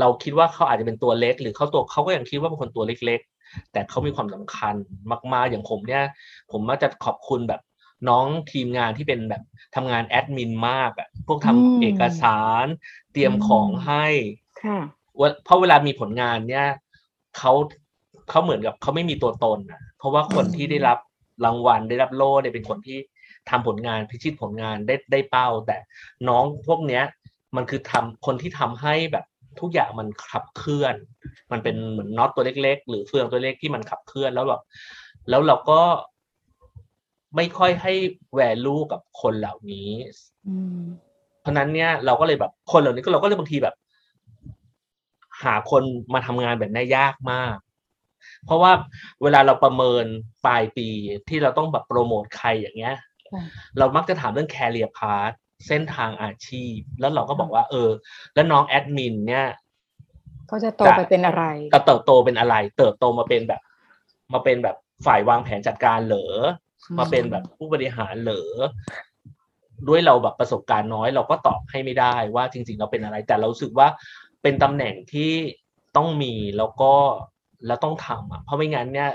เราคิดว่าเขาอาจจะเป็นตัวเล็ก หรือเขาตัวเขาก็ยังคิดว่าเป็นคนตัวเล็ก ๆ แต่เขามีความสำคัญมาก ๆ อย่างผมเนี่ย ผมมักจะขอบคุณแบบน้องทีมงานที่เป็นแบบทำงานแอดมินมากอะพวกทำอืมเอกสารเตรียมของอืมให้ค่ะว่าเพราะเวลามีผลงานเนี่ยเขาเขาเหมือนกับเขาไม่มีตัวตนอะเพราะว่าคนอืมที่ได้รับรางวัลได้รับโล่เนี่ยเป็นคนที่ ทำผลงานพิชิตผลงานได้ได้เป้า แต่น้องพวกเนี้ยมันคือทำคนที่ทำให้แบบทุกอย่างมันขับเคลื่อน มันเป็นเหมือนน็อตตัวเล็ก ๆ หรือเฟืองตัวเล็กที่มันขับเคลื่อนแล้วแบบแล้วเราก็ไม่ค่อยให้แวลูกับคนเหล่านี้อืมเพราะฉะนั้นเนี่ยเราก็เลยแบบคนเหล่านี้ก็เราก็เลยบางทีแบบ หาคนมาทำงานแบบนี้ยากมาก เพราะว่าเวลาเราประเมินปลายปีที่เราต้องแบบโปรโมทใครอย่างเงี้ยค่ะ เรามักจะถามเรื่อง career path เส้นทางอาชีพ แล้วเราก็บอกว่า เออ แล้วน้องแอดมินเนี่ยเขาจะโตไปเป็นอะไรจะเติบโตเป็นอะไร เติบโตมาเป็นแบบ มาเป็นแบบฝ่ายวางแผนจัดการเหรอมาเป็นแบบผู้บริหารเหรอด้วยเราแบบประสบการณ์น้อย เราก็ตอบให้ไม่ได้ว่าจริง ๆ เราเป็นอะไร แต่เรารู้สึกว่าเป็นตำแหน่งที่ต้องมีแล้วก็แล้วต้องทำอะเพราะไม่งั้นเนี่ย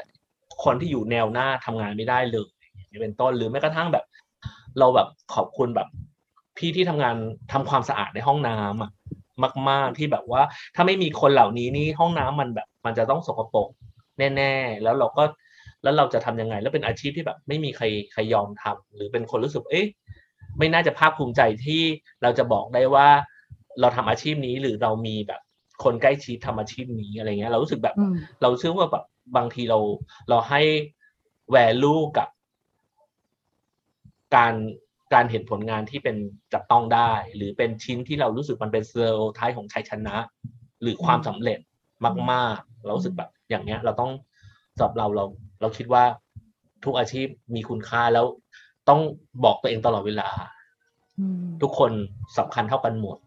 คนที่อยู่แนวหน้าทำงานไม่ได้เลยอย่าง นี้เป็นต้นหรือแม้กระทั่งแบบ เราแบบขอบคุณแบบพี่ที่ทำงานทำความสะอาดในห้องน้ำอะมาก ๆที่แบบว่า ถ้าไม่มีคนเหล่านี้นี่ห้องน้ำมันแบบ มันจะต้องสกปรกแน่ ๆ แล้วเราก็แล้วเราจะทำยังไง แล้วเป็นอาชีพที่แบบ ไม่มีใครใครยอมทำหรือเป็นคนรู้สึกเอ๊ะไม่น่าจะภาคภูมิใจที่เราจะบอกได้ว่า เราทำอาชีพนี้หรือเรามีแบบคนใกล้ชิดทำอาชีพนี้อะไรเงี้ย เรารู้สึกแบบอืมเราเชื่อว่าแบบบางทีเราเราให้ value กับ การการเห็นผลงานที่เป็นจับต้องได้ หรือเป็นชิ้นที่เรารู้สึกมันเป็นเซอร์ท้ายของชัยชนะ หรือความสำเร็จมากๆ เรารู้สึกแบบอย่างเนี้ย เราต้องสำหรับเราเราเราคิดว่าทุกอาชีพมีคุณค่าแล้วต้องบอกตัวเองตลอดเวลาอืมทุกคนสำคัญเท่ากันหมด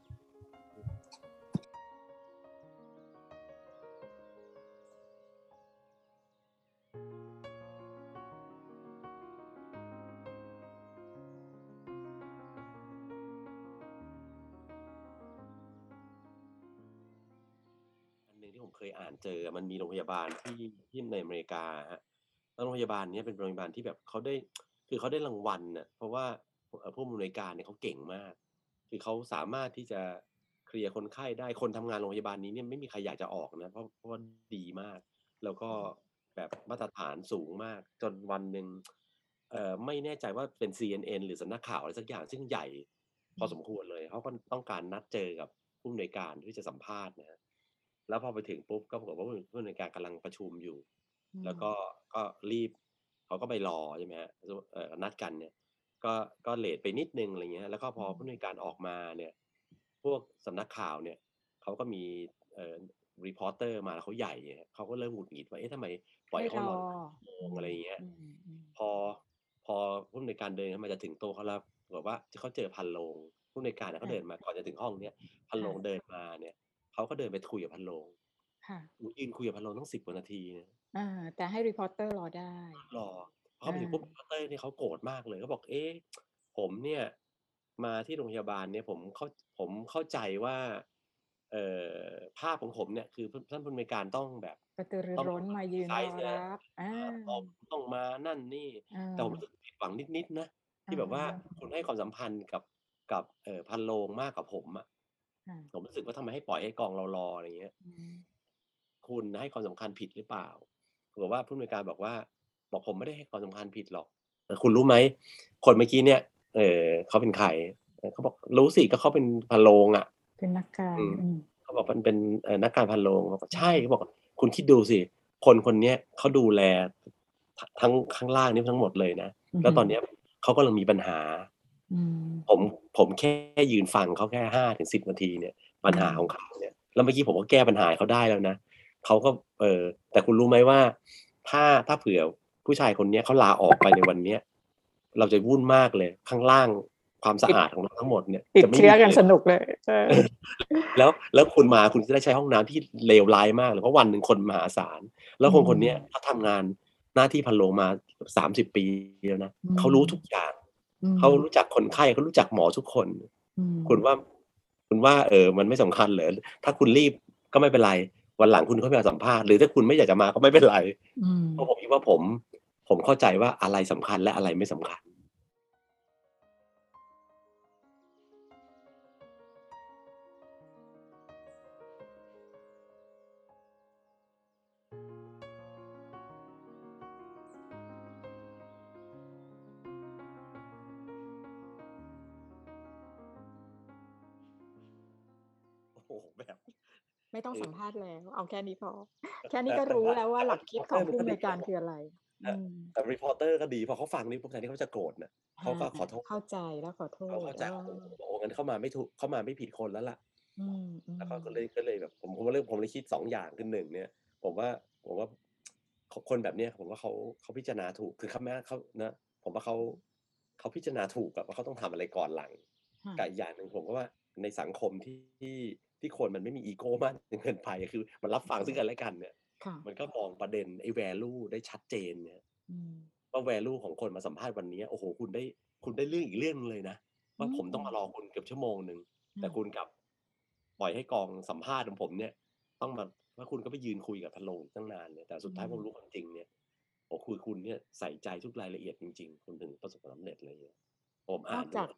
เจอมันมีโรงพยาบาลที่ที่ในอเมริกาฮะแล้วโรงพยาบาลนี้เป็นโรงพยาบาลที่แบบเขาได้คือเขาได้รางวัลน่ะเพราะว่าผู้อำนวยการเนี่ยเขาเก่งมาก คือเขาสามารถที่จะเคลียร์คนไข้ได้คนทำงานโรงพยาบาลนี้เนี่ยไม่มีใครอยากจะออกนะเพราะเพราะว่าดีมาก แล้วก็แบบมาตรฐานสูงมาก จนวันหนึ่งเอ่อไม่แน่ใจว่าเป็น CNN หรือสำนักข่าวอะไรสักอย่างซึ่งใหญ่พอสมควรเลยเขาก็ต้องการนัดเจอกับผู้อำนวยการที่จะสัมภาษณ์นะฮะ แล้วพอไปถึงปุ๊บก็ปรากฏว่าผู้อำนวยการกำลังประชุมอยู่ แล้วก็ก็รีบเขาก็ไปรอใช่ไหมฮะเอ่อนัดกันเนี่ย ก็ก็ late ไปนิดนึงอะไรเงี้ยแล้วก็พอผู้อำนวยการออกมาเนี่ย พวกสำนักข่าวเนี่ยเขาก็มีเอ่อ reporter มาแล้วเขาใหญ่เนี่ยเขาก็เริ่มหงุดหงิดว่าเอ๊ะทำไมปล่อยให้เขารอชั่วโมงอะไรเงี้ยอืมอืมพอพอผู้อำนวยการเดินเข้ามาจะถึงโต๊ะเขาแล้วบอกว่าเขาเจอภารโรงผู้อำนวยการเนี่ยเขาเดินมาก่อนจะถึงห้องเนี้ยภารโรงเดินมาเนี่ย เขาก็เดินไปคุยกับภารโรงค่ะยืนคุยกับภารโรงตั้งสิบกว่านาทีนะอ่าแต่ให้ reporter รอได้ รอเขาไปถึงอ่าปุ๊บ reporter เนี่ยเขาโกรธมากเลยเขาบอกเอ๊ะผมเนี่ย มาที่โรงพยาบาลเนี่ย ผมเข้าผมเข้าใจว่าเอ่อภาพของผมเนี่ยคือท่านผู้อำนวยการต้องแบบต้องกระตือรือร้นมายืนรไซอส์เนี่ยรับอ่าต้องต้องมานั่นนี่อ่าแต่ผมรู้สึกผิดหวังนิดๆนะที่แบบว่าอ่าคุณให้ความสัมพันธ์กับกับเอ่อพันโลงมากกว่าผมอะค่ะ ผมรู้สึกว่าทำไมให้ปล่อยให้กองเรารออะไรเงี้ยอืมคุณให้ความสำคัญผิดหรือเปล่าบอกว่าผู้อำนวยการบอกว่า บอกผมไม่ได้ให้ความสำคัญผิดหรอกแต่คุณรู้ไหมคนเมื่อกี้เนี่ย เออเขาเป็นใครเออเขาบอกรู้สิก็เขาเป็นพันโลงอะ เป็นนักการอืมอืมเขาบอกมันเป็นเอ่อนักการพันโลงเขาบอกใช่เขาบอก คุณคิดดูสิคนคนเนี้ยเขาดูแลททั้งข้างล่างนี่ทั้งหมดเลยนะแล้วตอนเนี้ยเขากำลังมีปัญหาอืม ผมผมแค่ยืนฟังเขาแค่ห้าถึงสิบนาทีเนี่ย ปัญหาของเขาเนี่ยแล้วเมื่อกี้ผมก็แก้ปัญหาให้เขาได้แล้วนะเขาก็เออแต่คุณรู้ไหมว่า ถ้าถ้าเผื่อผู้ชายคนเนี้ยเขาลาออกไปในวันเนี้ยเราจะวุ่นมากเลย ข้างล่างความสะอาดของเราทั้งหมดเนี่ยติดจะไม่เชื้อมีกันเลยสนุกเลยเออแล้วแล้วคุณมาคุณจะได้ใช้ห้องน้ำที่เลวร้ายมากเลยเพราะวันหนึ่งคนมหาศาลแล้วคนคนเนี้ยเขาทำงานหน้าที่พันโลงมาสามสิบปีแล้วนะอืมเขารู้ทุกอย่างอืม เขารู้จักคนไข้เขารู้จักหมอทุกคนอืมคุณว่า คุณว่า เออ มันไม่สำคัญเหรอถ้าคุณรีบก็ไม่เป็นไร วันหลังคุณก็ไปสัมภาษณ์หรือถ้าคุณไม่อยากจะมาก็ไม่เป็นไรอืมเพราะผมคิดว่าผม ผมเข้าใจว่าอะไรสำคัญและอะไรไม่สำคัญ ไม่ต้องเออสัมภาษณ์แล้ว เอาแค่นี้พอ แค่นี้ก็รู้แล้วว่าหลักคิดของผู้อำนวยการคืออะไรอืมแต่ reporter ก็ดีพอเขาฟังนี่พวกแทนที่เขาจะโกรธนะเขาก็ขอโทษเข้าใจแล้วขอโทษเขาเข้าใจอโอ้อโหโอ้งั้นเข้ามาไม่ถูกเข้ามาไม่ผิดคนแล้วล่ะอืมอืมแล้วก็ก็เลยก็เลยแบบผมผมเลยผมเลยคิดสองอย่างคือหนึ่งเนี่ย ผมว่าผมว่าคนแบบเนี้ยผมว่าเขาเขาพิจารณาถูกคือเขาแม้เขานะผมว่าเขาเขาพิจารณาถูกแบบว่าเขาต้องทำอะไรก่อนหลังค่ะกับอีกอย่างหนึ่งผมก็ว่าในสังคมที่ ที่ที่คนมันไม่มีอีโก้มากจนเกินไปคือ มันรับฟังซึ่งกันและกันเนี่ยค่ะมันก็มองประเด็นไอ้ value ได้ชัดเจนเนี่ยอืมว่า value ของคนมาสัมภาษณ์วันนี้โอ้โหคุณได้คุณได้เรื่องอีกเรื่องนึงเลยนะว่าอืมผมต้องมารอคุณเกือบชั่วโมงหนึ่งแต่อืมคุณกลับปล่อยให้กองสัมภาษณ์ของผมเนี่ย ต้องมาว่าคุณก็ไปยืนคุยกับพะโลงตั้งนานเนี่ยแต่สุดท้ายอืผมมรู้ความจริงเนี่ยโอ้คือคุณเนี่ยใส่ใจทุกรายละเอียดจริง ๆ คุณถึงประสบความสำเร็จเลยเนี่ยผมนอ่าอนกจาก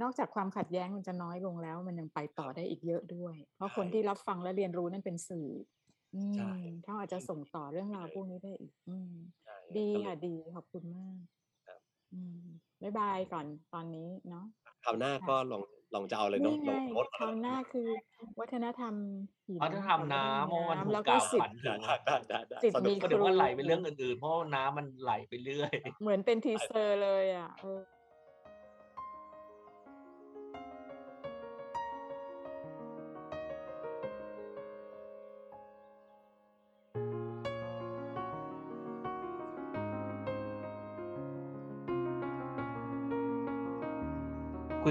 นอกจากความขัดแย้งมันจะน้อยลงแล้ว มันยังไปต่อได้อีกเยอะด้วย เพราะคนใช่ที่รับฟังและเรียนรู้นั่นเป็นสื่ออืใช่มเขาอาจจะส่งต่อเรื่องราวพวกนี้ได้อีกอืมใช่ดีก็เลยค่ะดีขอบคุณมากครับอืมบ๊ายบายก่อนตอนนี้เนาะคราวหน้าค่ะก็ลองลองจะเอาเลยเนาะนี่ไงลองลดคราวหน้าคือ วัฒนธรรมหินวัฒนธรรมน้ำเพราะมันถูกแล้วกก็ล่าวสิทขวัญธิ์ถึงได้ได้ได้สิทธิ์สนุมีกก็เดี๋ยวว่าไหลไปเรื่องอื่นๆ เพราะว่าน้ำมันไหลไปเรื่อย เหมือนเป็นทีเซอร์เลยอะ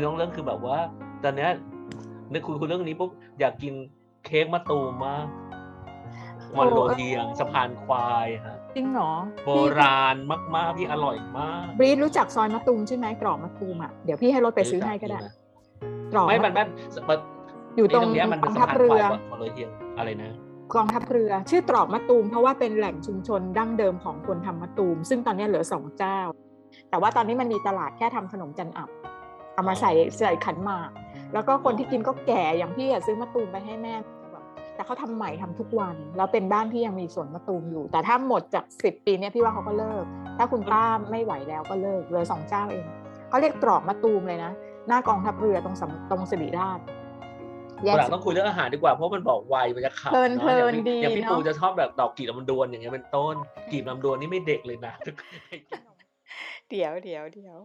ยเรื่องเรื่องคือแบบว่า ตอนเนี้ยในคุยคุยเรื่องนี้ปุ๊บอยากกินเค้กมะตูมมากมันโรเฮียงสะพานควายฮะจริงเหรอ โบพี่ราณมากๆที่อร่อยมากบรีดรู้จักซอยมะตูมใช่ไหมกรอบมะตูมอะเดี๋ยวพี่ให้รถไปซื้อให้ก็ได้รู้จักรอบไม่มันะมันมันอยู่ตรงตรงเนี้ยมันกเป็นองสะทัพพานเรืควาอยมันโรเฮียงอะไรนะกองทัพเรือ ชื่อตรอกมะตูมเพราะว่าเป็นแหล่งชุมชนดั้งเดิมของคนทำมะตูม ซึ่งตอนนี้เหลือสองเจ้า แต่ว่าตอนนี้มันมีตลาดแค่ทำขนมจันอับ เอามาใส่ใส่ขันหมาก แล้วก็คนที่กินก็แก่อย่างพี่อะซื้อมะตูมไปให้แม่แบบแต่เขาทำใหม่ทำทุกวัน แล้วเป็นบ้านที่ยังมีสวนมะตูมอยู่ แต่ถ้าหมดจากสิบปีเนี้ยพี่ว่าเขาก็เลิก ถ้าคุณป้าไม่ไหวแล้วก็เลิกเหลือสองเจ้าเองเขาเรียกตรอกมะตูมเลยนะ หน้ากองทัพเรือตรงสำตรงสิริราชแยวันกหลังต้องคุยเรื่องอาหารดีกว่าเพราะมันบอกไวมันจะขาดเพลินเนาะเพลินอย่างพี่ดีอย่างพี่เนอะปูจะชอบแบบดอกกีบลำดวนอย่างเงี้ยเป็นต้นกีบลำดวนนี่ไม่เด็กเลยนะเดี๋ยวเดี๋ยวเดี๋ยว